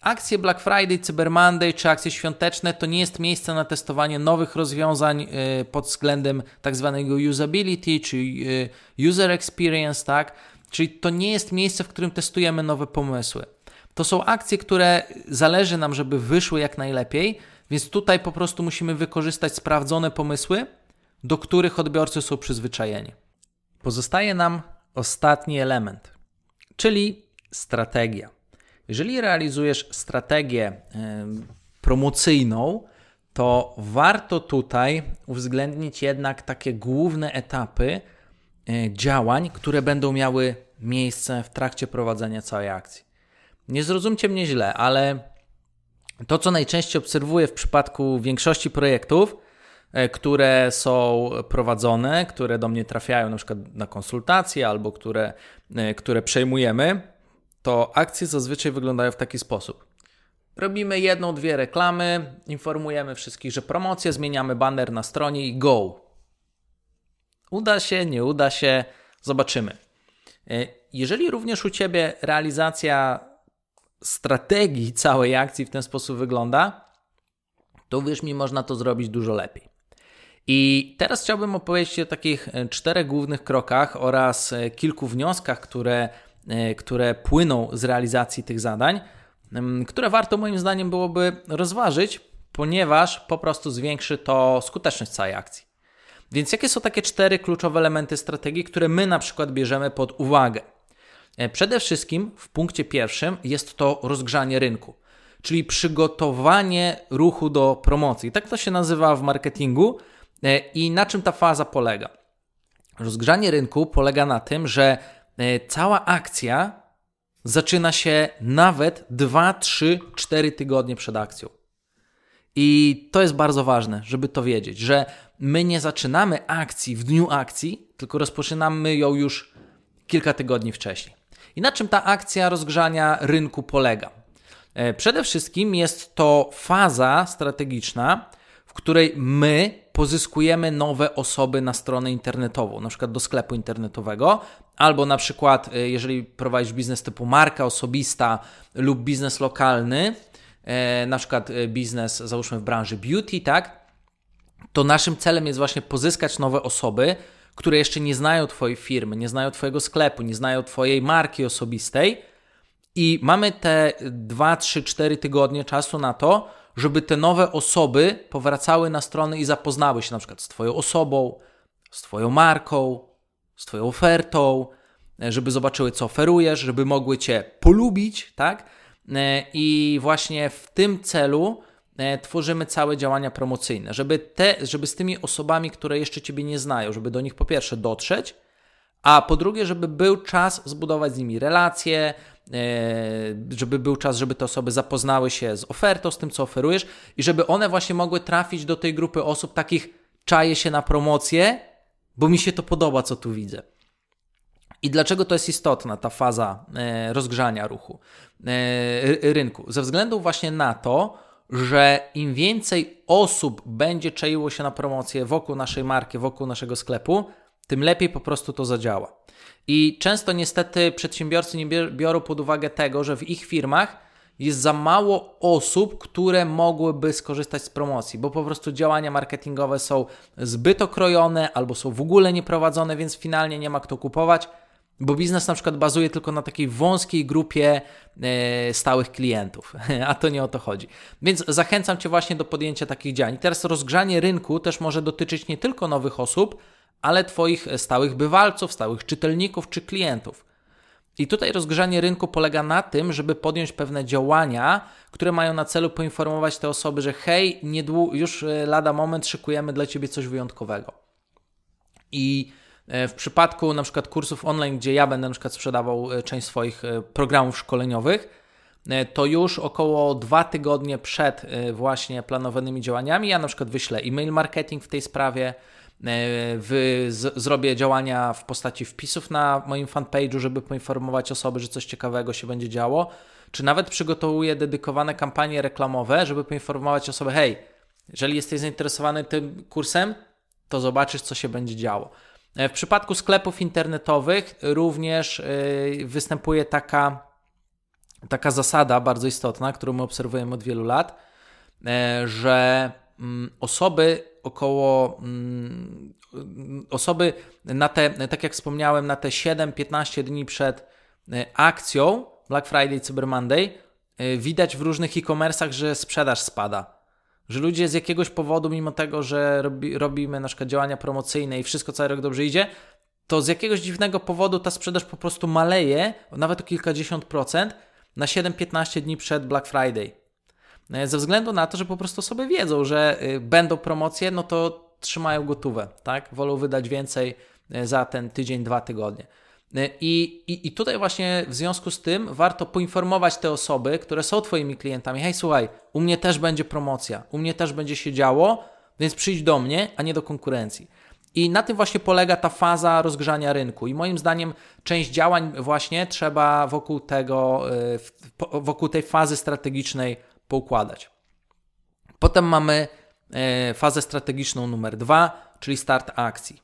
A: Akcje Black Friday, Cyber Monday czy akcje świąteczne to nie jest miejsce na testowanie nowych rozwiązań e, pod względem tak zwanego usability czy e, user experience, tak? Czyli to nie jest miejsce, w którym testujemy nowe pomysły. To są akcje, które zależy nam, żeby wyszły jak najlepiej, więc tutaj po prostu musimy wykorzystać sprawdzone pomysły, do których odbiorcy są przyzwyczajeni. Pozostaje nam ostatni element, czyli strategia. Jeżeli realizujesz strategię promocyjną, to warto tutaj uwzględnić jednak takie główne etapy e, działań, które będą miały miejsce w trakcie prowadzenia całej akcji. Nie zrozumcie mnie źle, ale to, co najczęściej obserwuję w przypadku większości projektów, E, które są prowadzone, które do mnie trafiają na przykład na konsultacje albo które, e, które przejmujemy, to akcje zazwyczaj wyglądają w taki sposób. Robimy jedną, dwie reklamy, informujemy wszystkich, że promocja, zmieniamy banner na stronie i go. Uda się, nie uda się, zobaczymy. E, jeżeli również u Ciebie realizacja strategii całej akcji w ten sposób wygląda, to wiesz mi, można to zrobić dużo lepiej. I teraz chciałbym opowiedzieć o takich e, czterech głównych krokach oraz e, kilku wnioskach, które, które płyną z realizacji tych zadań, które warto moim zdaniem byłoby rozważyć, ponieważ po prostu zwiększy to skuteczność całej akcji. Więc jakie są takie cztery kluczowe elementy strategii, które my na przykład bierzemy pod uwagę? Przede wszystkim w punkcie pierwszym jest to rozgrzanie rynku, czyli przygotowanie ruchu do promocji. Tak to się nazywa w marketingu E, I na czym ta faza polega? Rozgrzanie rynku polega na tym, że e, cała akcja zaczyna się nawet 2, 3, 4 tygodnie przed akcją. I to jest bardzo ważne, żeby to wiedzieć, że my nie zaczynamy akcji w dniu akcji, tylko rozpoczynamy ją już kilka tygodni wcześniej. I na czym ta akcja rozgrzania rynku polega? E, przede wszystkim jest to faza strategiczna, w której my pozyskujemy nowe osoby na stronę internetową, na przykład do sklepu internetowego, albo na przykład, y, jeżeli prowadzisz biznes typu marka osobista lub biznes lokalny, e, na przykład y, biznes, załóżmy w branży beauty, tak, to naszym celem jest właśnie pozyskać nowe osoby, które jeszcze nie znają Twojej firmy, nie znają Twojego sklepu, nie znają Twojej marki osobistej. I mamy te 2, 3, 4 tygodnie czasu na to, żeby te nowe osoby powracały na stronę i zapoznały się na przykład z Twoją osobą, z Twoją marką, z Twoją ofertą, e, żeby zobaczyły, co oferujesz, żeby mogły Cię polubić, tak? E, I właśnie w tym celu e, tworzymy całe działania promocyjne, żeby, te, żeby z tymi osobami, które jeszcze Ciebie nie znają, żeby do nich po pierwsze dotrzeć, a po drugie, żeby był czas zbudować z nimi relacje, żeby był czas, żeby te osoby zapoznały się z ofertą, z tym, co oferujesz i żeby one właśnie mogły trafić do tej grupy osób takich czaje się na promocję, bo mi się to podoba, co tu widzę. I dlaczego to jest istotna, ta faza e, rozgrzania ruchu, e, rynku? Ze względu właśnie na to, że im więcej osób będzie czaiło się na promocję wokół naszej marki, wokół naszego sklepu, tym lepiej po prostu to zadziała. I często niestety przedsiębiorcy nie biorą pod uwagę tego, że w ich firmach jest za mało osób, które mogłyby skorzystać z promocji, bo po prostu działania marketingowe są zbyt okrojone albo są w ogóle nieprowadzone, więc finalnie nie ma kto kupować, bo biznes na przykład bazuje tylko na takiej wąskiej grupie e, stałych klientów, a to nie o to chodzi. Więc zachęcam Cię właśnie do podjęcia takich działań. Teraz rozgrzanie rynku też może dotyczyć nie tylko nowych osób, ale Twoich stałych bywalców, stałych czytelników czy klientów. I tutaj rozgrzanie rynku polega na tym, żeby podjąć pewne działania, które mają na celu poinformować te osoby, że hej, niedłu- już e, lada moment szykujemy dla Ciebie coś wyjątkowego. I e, w przypadku na przykład kursów online, gdzie ja będę na przykład sprzedawał e, część swoich programów szkoleniowych, to już około dwa tygodnie przed właśnie planowanymi działaniami ja na przykład wyślę e-mail marketing w tej sprawie, w, z, zrobię działania w postaci wpisów na moim fanpage'u, żeby poinformować osoby, że coś ciekawego się będzie działo, czy nawet przygotowuję dedykowane kampanie reklamowe, żeby poinformować osoby, hej, jeżeli jesteś zainteresowany tym kursem, to zobaczysz, co się będzie działo. W przypadku sklepów internetowych również y, występuje taka, taka zasada bardzo istotna, którą my obserwujemy od wielu lat, że mm, osoby około mm, osoby na te, tak jak wspomniałem, na te 7-15 dni przed y, akcją Black Friday, Cyber Monday, widać w różnych e-commerce'ach, że sprzedaż spada że ludzie z jakiegoś powodu, mimo tego, że robi, robimy na przykład działania promocyjne i wszystko cały rok dobrze idzie, to z jakiegoś dziwnego powodu ta sprzedaż po prostu maleje, nawet o kilkadziesiąt procent, na 7-15 dni przed Black Friday. E, ze względu na to, że po prostu sobie wiedzą, że y, będą promocje, no to trzymają gotówę, tak? Wolą wydać więcej e, za ten tydzień, dwa tygodnie. E, I, i, I tutaj właśnie w związku z tym warto poinformować te osoby, które są Twoimi klientami. Hej, słuchaj, u mnie też będzie promocja, u mnie też będzie się działo, więc przyjdź do mnie, a nie do konkurencji. I na tym właśnie polega ta faza rozgrzania rynku. I moim zdaniem część działań właśnie trzeba wokół tego, wokół tej fazy strategicznej poukładać. Potem mamy e, fazę strategiczną numer dwa, czyli start akcji.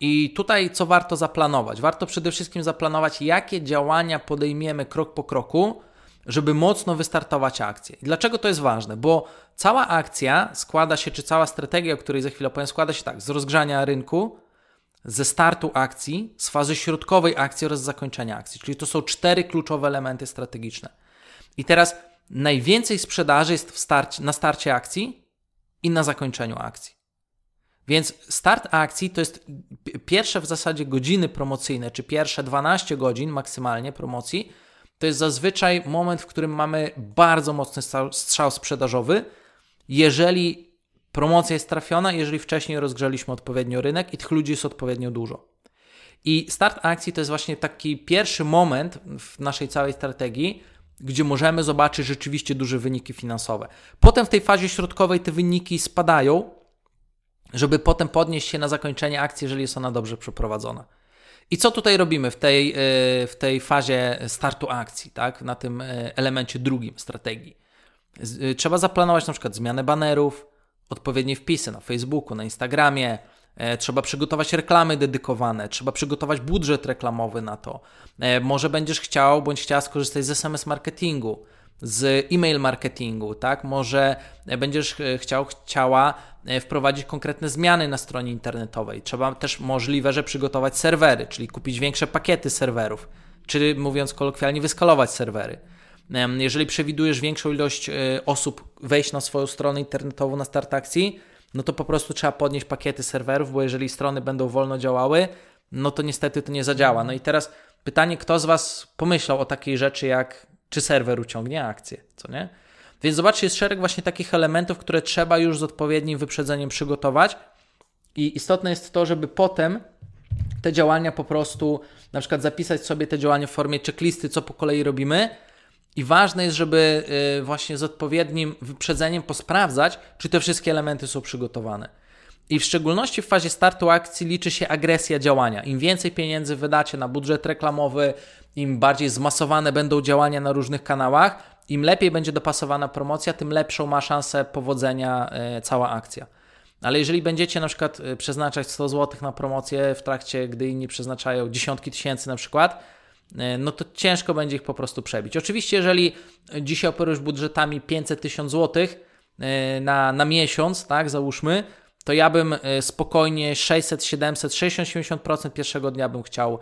A: I tutaj co warto zaplanować? Warto przede wszystkim zaplanować, jakie działania podejmiemy krok po kroku, żeby mocno wystartować akcję. I dlaczego to jest ważne? Bo cała akcja składa się, czy cała strategia, o której za chwilę opowiem, składa się tak, z rozgrzania rynku, ze startu akcji, z fazy środkowej akcji oraz zakończenia akcji. Czyli to są cztery kluczowe elementy strategiczne. I teraz najwięcej sprzedaży jest starcie, na starcie akcji i na zakończeniu akcji. Więc start akcji to jest pierwsze w zasadzie godziny promocyjne, czy pierwsze 12 godzin maksymalnie promocji. To jest zazwyczaj moment, w którym mamy bardzo mocny strzał sprzedażowy. Jeżeli promocja jest trafiona, jeżeli wcześniej rozgrzeliśmy odpowiednio rynek i tych ludzi jest odpowiednio dużo. I start akcji to jest właśnie taki pierwszy moment w naszej całej strategii, gdzie możemy zobaczyć rzeczywiście duże wyniki finansowe. Potem w tej fazie środkowej te wyniki spadają, żeby potem podnieść się na zakończenie akcji, jeżeli jest ona dobrze przeprowadzona. I co tutaj robimy w tej, e, w tej fazie startu akcji, tak? na tym e, elemencie drugim strategii? E, trzeba zaplanować na przykład zmianę banerów, odpowiednie wpisy na Facebooku, na Instagramie, trzeba przygotować reklamy dedykowane, trzeba przygotować budżet reklamowy na to. Może będziesz chciał bądź chciała skorzystać z SMS marketingu, z e-mail marketingu, tak? Może będziesz chciał, chciała E, wprowadzić konkretne zmiany na stronie internetowej. Trzeba też możliwe, że przygotować serwery, czyli kupić większe pakiety serwerów, czy mówiąc kolokwialnie, wyskalować serwery. Jeżeli przewidujesz większą ilość e, osób wejść na swoją stronę internetową na start akcji, no to po prostu trzeba podnieść pakiety serwerów, bo jeżeli strony będą wolno działały, no to niestety to nie zadziała. No i teraz pytanie, kto z Was pomyślał o takiej rzeczy jak czy serwer uciągnie akcję, co nie? Więc zobaczcie, jest szereg właśnie takich elementów, które trzeba już z odpowiednim wyprzedzeniem przygotować. I istotne jest to, żeby potem te działania po prostu, na przykład zapisać sobie te działania w formie checklisty, co po kolei robimy. I ważne jest, żeby y, właśnie z odpowiednim wyprzedzeniem posprawdzać, czy te wszystkie elementy są przygotowane. I w szczególności w fazie startu akcji liczy się agresja działania. Im więcej pieniędzy wydacie na budżet reklamowy, im bardziej zmasowane będą działania na różnych kanałach, im lepiej będzie dopasowana promocja, tym lepszą ma szansę powodzenia e, cała akcja. Ale jeżeli będziecie na przykład e, przeznaczać 100 zł na promocję w trakcie, gdy inni przeznaczają dziesiątki tysięcy na przykład, no to ciężko będzie ich po prostu przebić. Oczywiście, jeżeli dzisiaj operujesz budżetami 500 tysięcy złotych na, na miesiąc, tak, załóżmy, to ja bym spokojnie 600, 700, 60, 70% pierwszego dnia bym chciał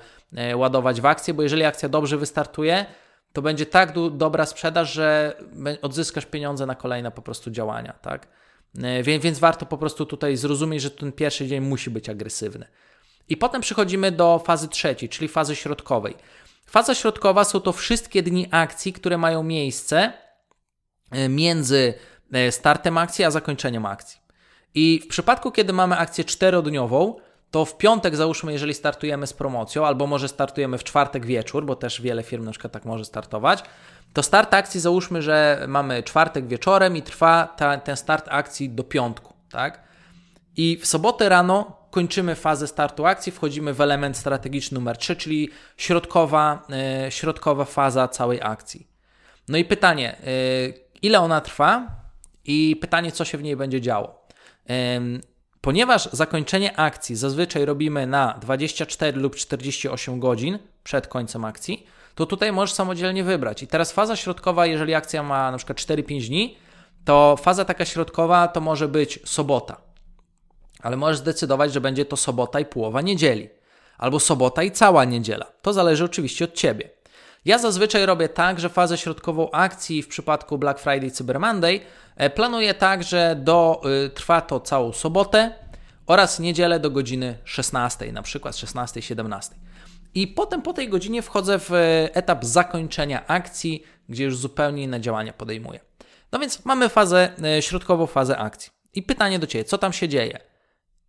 A: ładować w akcję, bo jeżeli akcja dobrze wystartuje, to będzie tak do, dobra sprzedaż, że odzyskasz pieniądze na kolejne po prostu działania, tak? E, więc, więc warto po prostu tutaj zrozumieć, że ten pierwszy dzień musi być agresywny. I potem przechodzimy do fazy trzeciej, czyli fazy środkowej. Faza środkowa są to wszystkie dni akcji, które mają miejsce e, między e, startem akcji a zakończeniem akcji. I w przypadku, kiedy mamy akcję czterodniową, to w piątek załóżmy, jeżeli startujemy z promocją, albo może startujemy w czwartek wieczór, bo też wiele firm na przykład tak może startować, to start akcji załóżmy, że mamy czwartek wieczorem i trwa ta, ten start akcji do piątku, tak? I w sobotę rano kończymy fazę startu akcji, wchodzimy w element strategiczny numer 3, czyli środkowa, yy, środkowa faza całej akcji. No i pytanie, yy, ile ona trwa i pytanie, co się w niej będzie działo. Ponieważ zakończenie akcji zazwyczaj robimy na 24 lub 48 godzin przed końcem akcji, to tutaj możesz samodzielnie wybrać. I teraz faza środkowa, jeżeli akcja ma na przykład 4-5 dni, to faza taka środkowa to może być sobota. Ale możesz zdecydować, że będzie to sobota i połowa niedzieli. Albo sobota i cała niedziela. To zależy oczywiście od Ciebie. Ja zazwyczaj robię tak, że fazę środkową akcji w przypadku Black Friday Cyber Monday e, planuję tak, że do, y, trwa to całą sobotę oraz niedzielę do godziny 16, na przykład 16-17. I potem po tej godzinie wchodzę w e, etap zakończenia akcji, gdzie już zupełnie inne działania podejmuję. No więc mamy fazę, e, środkową fazę akcji. I pytanie do Ciebie, co tam się dzieje?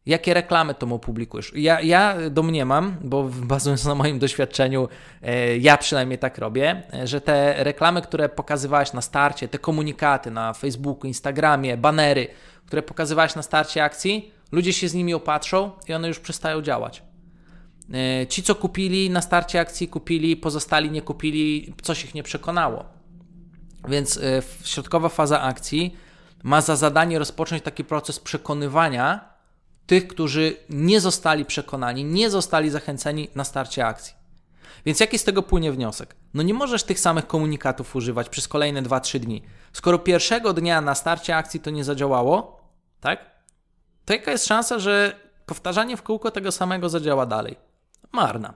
A: Jakie reklamy to mu publikujesz? Ja, ja domniemam, bo bazując na moim doświadczeniu, e, ja przynajmniej tak robię, że te reklamy, które pokazywałeś na starcie, te komunikaty na Facebooku, Instagramie, banery, które pokazywałeś na starcie akcji, ludzie się z nimi opatrzą i one już przestają działać. E, ci, co kupili na starcie akcji, kupili, pozostali nie kupili, coś ich nie przekonało. Więc e, środkowa faza akcji ma za zadanie rozpocząć taki proces przekonywania tych, którzy nie zostali przekonani, nie zostali zachęceni na starcie akcji. Więc jaki z tego płynie wniosek? No nie możesz tych samych komunikatów używać przez kolejne 2-3 dni. Skoro pierwszego dnia na starcie akcji to nie zadziałało, tak? To jaka jest szansa, że powtarzanie w kółko tego samego zadziała dalej? marna.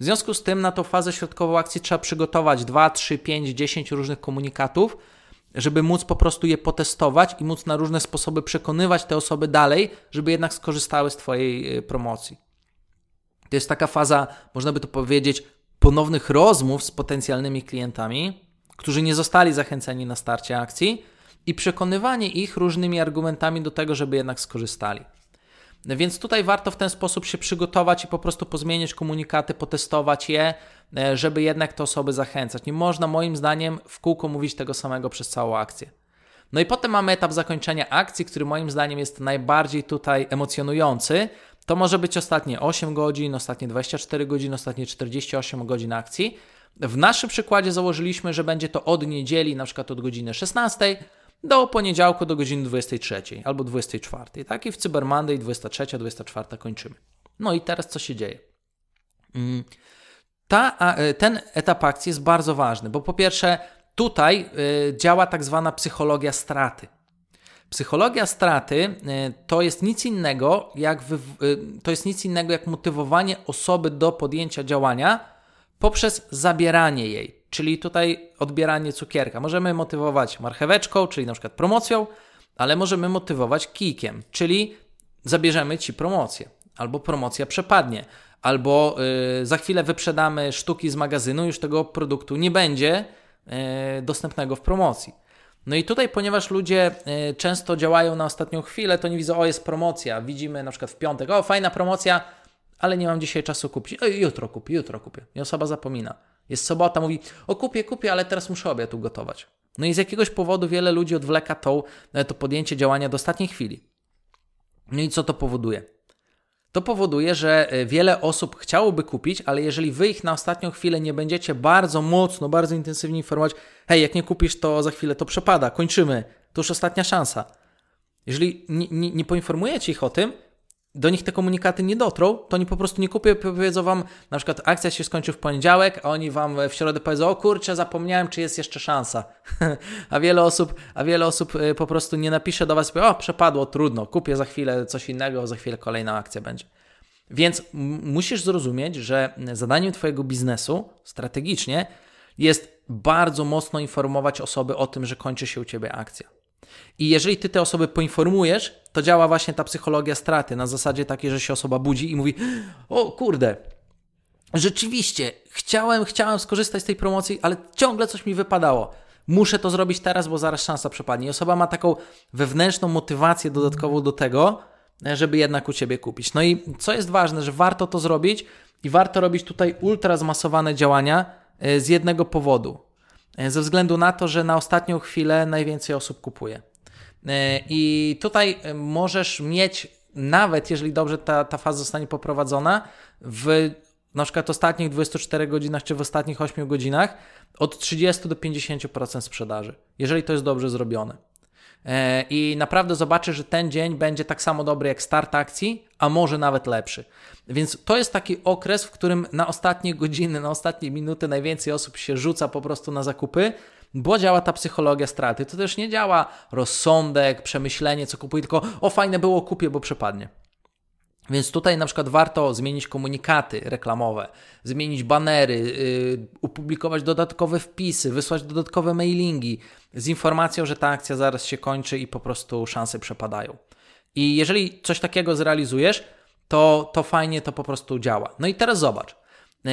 A: W związku z tym na tą fazę środkową akcji trzeba przygotować 2, 3, 5, 10 różnych komunikatów, żeby móc po prostu je potestować i móc na różne sposoby przekonywać te osoby dalej, żeby jednak skorzystały z Twojej y, promocji. To jest taka faza, można by to powiedzieć, ponownych rozmów z potencjalnymi klientami, którzy nie zostali zachęceni na starcie akcji i przekonywanie ich różnymi argumentami do tego, żeby jednak skorzystali. Więc tutaj warto w ten sposób się przygotować i po prostu pozmieniać komunikaty, potestować je, e, żeby jednak te osoby zachęcać. Nie można moim zdaniem w kółko mówić tego samego przez całą akcję. No i potem mamy etap zakończenia akcji, który moim zdaniem jest najbardziej tutaj emocjonujący. To może być ostatnie 8 godzin, ostatnie 24 godziny, ostatnie 48 godzin akcji. W naszym przykładzie założyliśmy, że będzie to od niedzieli, na przykład od godziny 16 do poniedziałku do godziny 23 albo 24. Tak i w Cyber Monday 23, 24 kończymy. No i teraz co się dzieje? Mm, ta, e, ten etap akcji jest bardzo ważny, bo po pierwsze tutaj e, działa tak zwana psychologia straty. Psychologia straty e, to jest nic innego jak to jest nic innego jak motywowanie osoby do podjęcia działania poprzez zabieranie jej. Czyli tutaj odbieranie cukierka. Możemy motywować marcheweczką, czyli na przykład promocją, ale możemy motywować kijkiem, czyli zabierzemy ci promocję, albo promocja przepadnie, albo yy, za chwilę wyprzedamy sztuki z magazynu, już tego produktu nie będzie yy, dostępnego w promocji. No i tutaj, ponieważ ludzie yy, często działają na ostatnią chwilę, to nie widzą, o jest promocja, widzimy na przykład w piątek, o fajna promocja, ale nie mam dzisiaj czasu kupić, o, jutro kupię, jutro kupię. I osoba zapomina. Jest sobota, mówi, o kupię, kupię, ale teraz muszę obiad ugotować. No i z jakiegoś powodu wiele ludzi odwleka to, e, to podjęcie działania do ostatniej chwili. No i co to powoduje? To powoduje, że e, wiele osób chciałoby kupić, ale jeżeli wy ich na ostatnią chwilę nie będziecie bardzo mocno, bardzo intensywnie informować, hej, jak nie kupisz, to za chwilę to przepada, kończymy, to już ostatnia szansa. Jeżeli nie, nie, nie poinformujecie ich o tym, do nich te komunikaty nie dotrą, to oni po prostu nie kupią, powiedzą wam, na przykład akcja się skończy w poniedziałek, a oni wam w środę powiedzą, o kurczę, zapomniałem, czy jest jeszcze szansa. a wiele osób, a wiele osób y, po prostu nie napisze do was, powie, o przepadło, trudno, kupię za chwilę coś innego, za chwilę kolejna akcja będzie. Więc musisz zrozumieć, że zadaniem twojego biznesu strategicznie jest bardzo mocno informować osoby o tym, że kończy się u ciebie akcja. I jeżeli ty te osoby poinformujesz, to działa właśnie ta psychologia straty na zasadzie takiej, że się osoba budzi i mówi: O kurde, rzeczywiście, chciałem, chciałem skorzystać z tej promocji, ale ciągle coś mi wypadało. Muszę to zrobić teraz, bo zaraz szansa przepadnie. I osoba ma taką wewnętrzną motywację dodatkową do tego, żeby jednak u ciebie kupić. No i co jest ważne, że warto to zrobić i warto robić tutaj ultra zmasowane działania e, z jednego powodu. E, ze względu na to, że na ostatnią chwilę najwięcej osób kupuje. E, I tutaj możesz mieć nawet jeżeli dobrze ta, ta faza zostanie poprowadzona, w na przykład ostatnich 24 godzinach czy w ostatnich 8 godzinach od 30 do 50% sprzedaży, jeżeli to jest dobrze zrobione. E, I naprawdę zobaczę, że ten dzień będzie tak samo dobry jak start akcji, a może nawet lepszy. Więc to jest taki okres, w którym na ostatnie godziny, na ostatnie minuty najwięcej osób się rzuca po prostu na zakupy, bo działa ta psychologia straty. To też nie działa rozsądek, przemyślenie, co kupuję, tylko o fajne było, kupię, bo przepadnie. Więc tutaj na przykład warto zmienić komunikaty reklamowe, zmienić banery, yy, opublikować dodatkowe wpisy, wysłać dodatkowe mailingi z informacją, że ta akcja zaraz się kończy i po prostu szanse przepadają. I jeżeli coś takiego zrealizujesz, to, to fajnie to po prostu działa. No i teraz zobacz. Yy,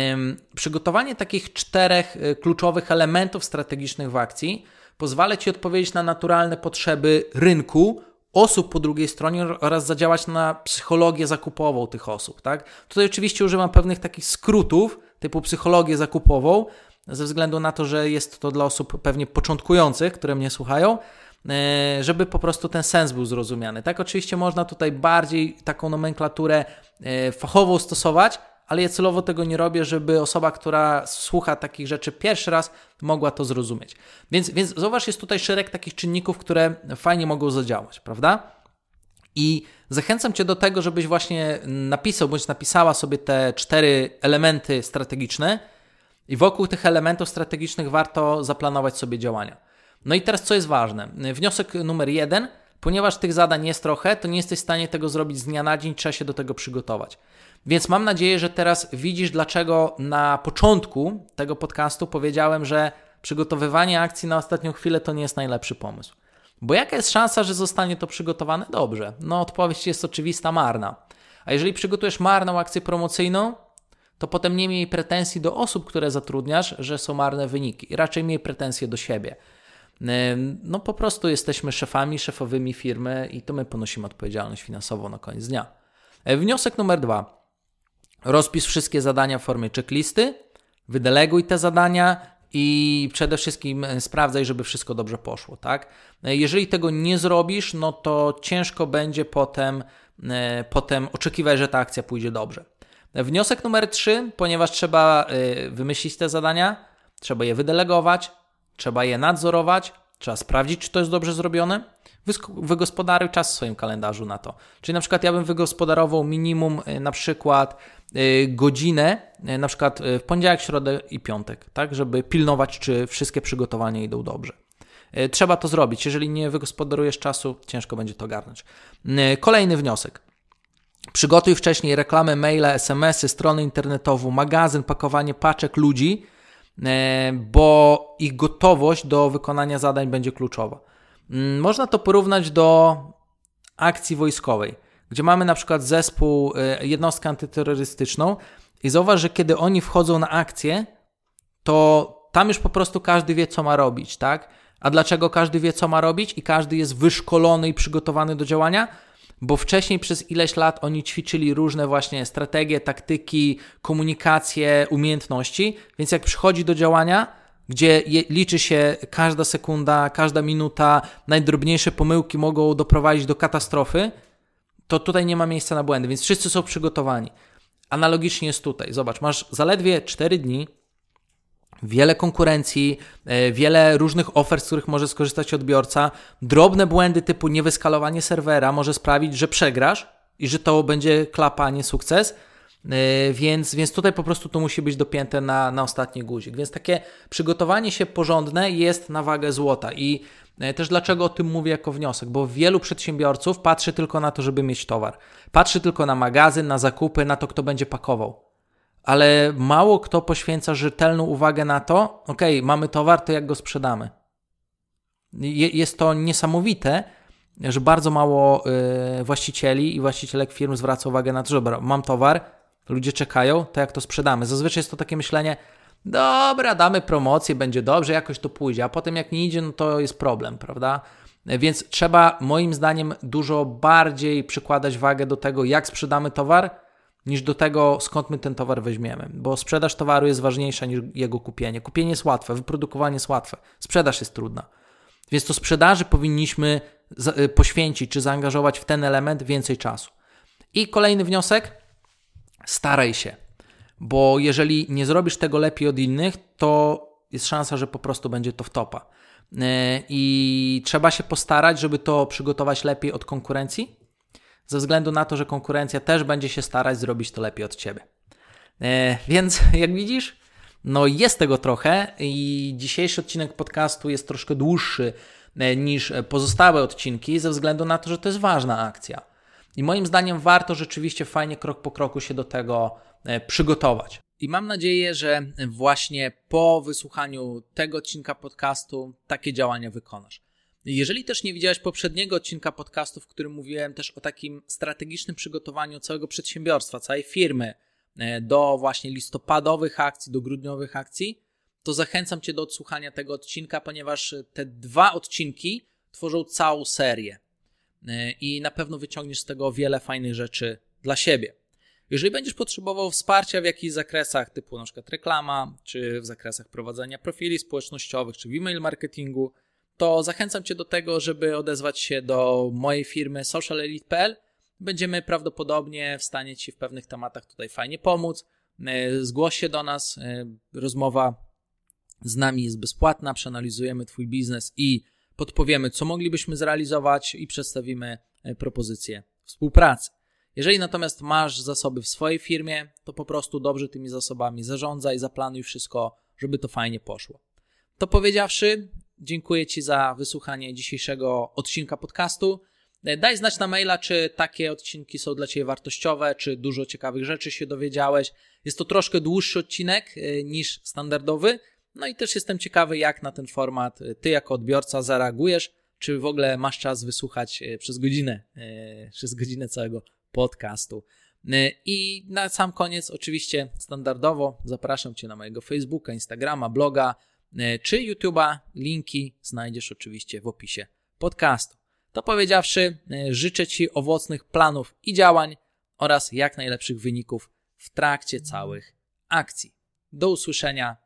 A: przygotowanie takich czterech yy, kluczowych elementów strategicznych w akcji pozwala Ci odpowiedzieć na naturalne potrzeby rynku, osób po drugiej stronie oraz zadziałać na psychologię zakupową tych osób. Tak? Tutaj oczywiście używam pewnych takich skrótów typu psychologię zakupową, ze względu na to, że jest to dla osób pewnie początkujących, które mnie słuchają, e, żeby po prostu ten sens był zrozumiany. Tak, oczywiście można tutaj bardziej taką nomenklaturę e, fachową stosować, ale ja celowo tego nie robię, żeby osoba, która słucha takich rzeczy pierwszy raz, mogła to zrozumieć. Więc, więc zauważ, jest tutaj szereg takich czynników, które fajnie mogą zadziałać, prawda? I zachęcam Cię do tego, żebyś właśnie napisał bądź napisała sobie te cztery elementy strategiczne i wokół tych elementów strategicznych warto zaplanować sobie działania. No i teraz co jest ważne? Wniosek numer jeden, ponieważ tych zadań jest trochę, to nie jesteś w stanie tego zrobić z dnia na dzień, trzeba się do tego przygotować. Więc mam nadzieję, że teraz widzisz, dlaczego na początku tego podcastu powiedziałem, że przygotowywanie akcji na ostatnią chwilę to nie jest najlepszy pomysł. Bo jaka jest szansa, że zostanie to przygotowane dobrze? No, odpowiedź jest oczywista, marna. A jeżeli przygotujesz marną akcję promocyjną, to potem nie miej pretensji do osób, które zatrudniasz, że są marne wyniki. Raczej miej pretensje do siebie. No po prostu jesteśmy szefami, szefowymi firmy i to my ponosimy odpowiedzialność finansową na koniec dnia. E, wniosek numer dwa. Rozpisz wszystkie zadania w formie checklisty, wydeleguj te zadania i przede wszystkim e, sprawdzaj, żeby wszystko dobrze poszło, tak? E, jeżeli tego nie zrobisz, no to ciężko będzie potem, e, potem oczekiwać, że ta akcja pójdzie dobrze. Wniosek numer 3, ponieważ trzeba wymyślić te zadania, trzeba je wydelegować, trzeba je nadzorować, trzeba sprawdzić, czy to jest dobrze zrobione. Wygospodaruj czas w swoim kalendarzu na to. Czyli na przykład ja bym wygospodarował minimum na przykład godzinę, y, na przykład y, w poniedziałek, środę i piątek, tak, żeby pilnować, czy wszystkie przygotowania idą dobrze. Trzeba to zrobić. Jeżeli nie wygospodarujesz czasu, ciężko będzie to ogarnąć. Kolejny wniosek. Przygotuj wcześniej reklamę, maile, SMS-y, stronę internetową, magazyn, pakowanie paczek ludzi, bo ich gotowość do wykonania zadań będzie kluczowa. Mm, można to porównać do akcji wojskowej gdzie mamy na przykład zespół, y, jednostkę antyterrorystyczną i zauważ, że kiedy oni wchodzą na akcję, to tam już po prostu każdy wie, co ma robić, tak? A dlaczego każdy wie, co ma robić i każdy jest wyszkolony i przygotowany do działania? Bo wcześniej przez ileś lat oni ćwiczyli różne właśnie strategie, taktyki, komunikacje, umiejętności, więc jak przychodzi do działania, gdzie je, liczy się każda sekunda, każda minuta, najdrobniejsze pomyłki mogą doprowadzić do katastrofy, to tutaj nie ma miejsca na błędy, więc wszyscy są przygotowani. Analogicznie jest tutaj. Zobacz, masz zaledwie 4 dni, wiele konkurencji, e, wiele różnych ofert, z których może skorzystać odbiorca. Drobne błędy typu niewyskalowanie serwera może sprawić, że przegrasz i że to będzie klapa, a nie sukces. E, więc, więc tutaj po prostu to musi być dopięte na, na ostatni guzik. Więc takie przygotowanie się porządne jest na wagę złota i też dlaczego o tym mówię jako wniosek, bo wielu przedsiębiorców patrzy tylko na to, żeby mieć towar. Patrzy tylko na magazyn, na zakupy, na to, kto będzie pakował. Ale mało kto poświęca rzetelną uwagę na to, ok, mamy towar, to jak go sprzedamy. Jest to niesamowite, że bardzo mało e, właścicieli i właścicielek firm zwraca uwagę na to, że mam towar, ludzie czekają, to jak to sprzedamy. Zazwyczaj jest to takie myślenie, dobra, damy promocję, będzie dobrze, jakoś to pójdzie, a potem jak nie idzie, no to jest problem, prawda? Więc trzeba moim zdaniem dużo bardziej przykładać wagę do tego, jak sprzedamy towar, niż do tego, skąd my ten towar weźmiemy. Bo sprzedaż towaru jest ważniejsza niż jego kupienie. Kupienie jest łatwe, wyprodukowanie jest łatwe, sprzedaż jest trudna. Więc to sprzedaży powinniśmy y, poświęcić czy zaangażować w ten element więcej czasu. I kolejny wniosek: staraj się, bo jeżeli nie zrobisz tego lepiej od innych, to jest szansa, że po prostu będzie to wtopa. E, I trzeba się postarać, żeby to przygotować lepiej od konkurencji, ze względu na to, że konkurencja też będzie się starać zrobić to lepiej od ciebie. E, więc jak widzisz, no jest tego trochę i dzisiejszy odcinek podcastu jest troszkę dłuższy e, niż pozostałe odcinki, ze względu na to, że to jest ważna akcja. I moim zdaniem warto rzeczywiście fajnie krok po kroku się do tego przygotować. I mam nadzieję, że właśnie po wysłuchaniu tego odcinka podcastu takie działania wykonasz. Jeżeli też nie widziałeś poprzedniego odcinka podcastu, w którym mówiłem też o takim strategicznym przygotowaniu całego przedsiębiorstwa, całej firmy e, do właśnie listopadowych akcji, do grudniowych akcji, to zachęcam Cię do odsłuchania tego odcinka, ponieważ te dwa odcinki tworzą całą serię e, i na pewno wyciągniesz z tego wiele fajnych rzeczy dla siebie. Jeżeli będziesz potrzebował wsparcia w jakichś zakresach, typu na przykład reklama, czy w zakresach prowadzenia profili społecznościowych, czy w e-mail marketingu, to zachęcam Cię do tego, żeby odezwać się do mojej firmy socialelite.pl. Będziemy prawdopodobnie w stanie Ci w pewnych tematach tutaj fajnie pomóc. E, zgłoś się do nas. E, rozmowa z nami jest bezpłatna. Przeanalizujemy Twój biznes i podpowiemy, co moglibyśmy zrealizować i przedstawimy e, propozycję współpracy. Jeżeli natomiast masz zasoby w swojej firmie, to po prostu dobrze tymi zasobami zarządzaj, zaplanuj wszystko, żeby to fajnie poszło. To powiedziawszy, dziękuję Ci za wysłuchanie dzisiejszego odcinka podcastu. Daj znać na maila, czy takie odcinki są dla Ciebie wartościowe, czy dużo ciekawych rzeczy się dowiedziałeś. Jest to troszkę dłuższy odcinek e, niż standardowy. No i też jestem ciekawy, jak na ten format e, Ty jako odbiorca zareagujesz, czy w ogóle masz czas wysłuchać e, przez godzinę, przez godzinę całego podcastu. E, I na sam koniec, oczywiście, standardowo zapraszam Cię na mojego Facebooka, Instagrama, bloga e, czy YouTube'a. Linki znajdziesz oczywiście w opisie podcastu. To powiedziawszy, e, życzę Ci owocnych planów i działań oraz jak najlepszych wyników w trakcie całych akcji. Do usłyszenia.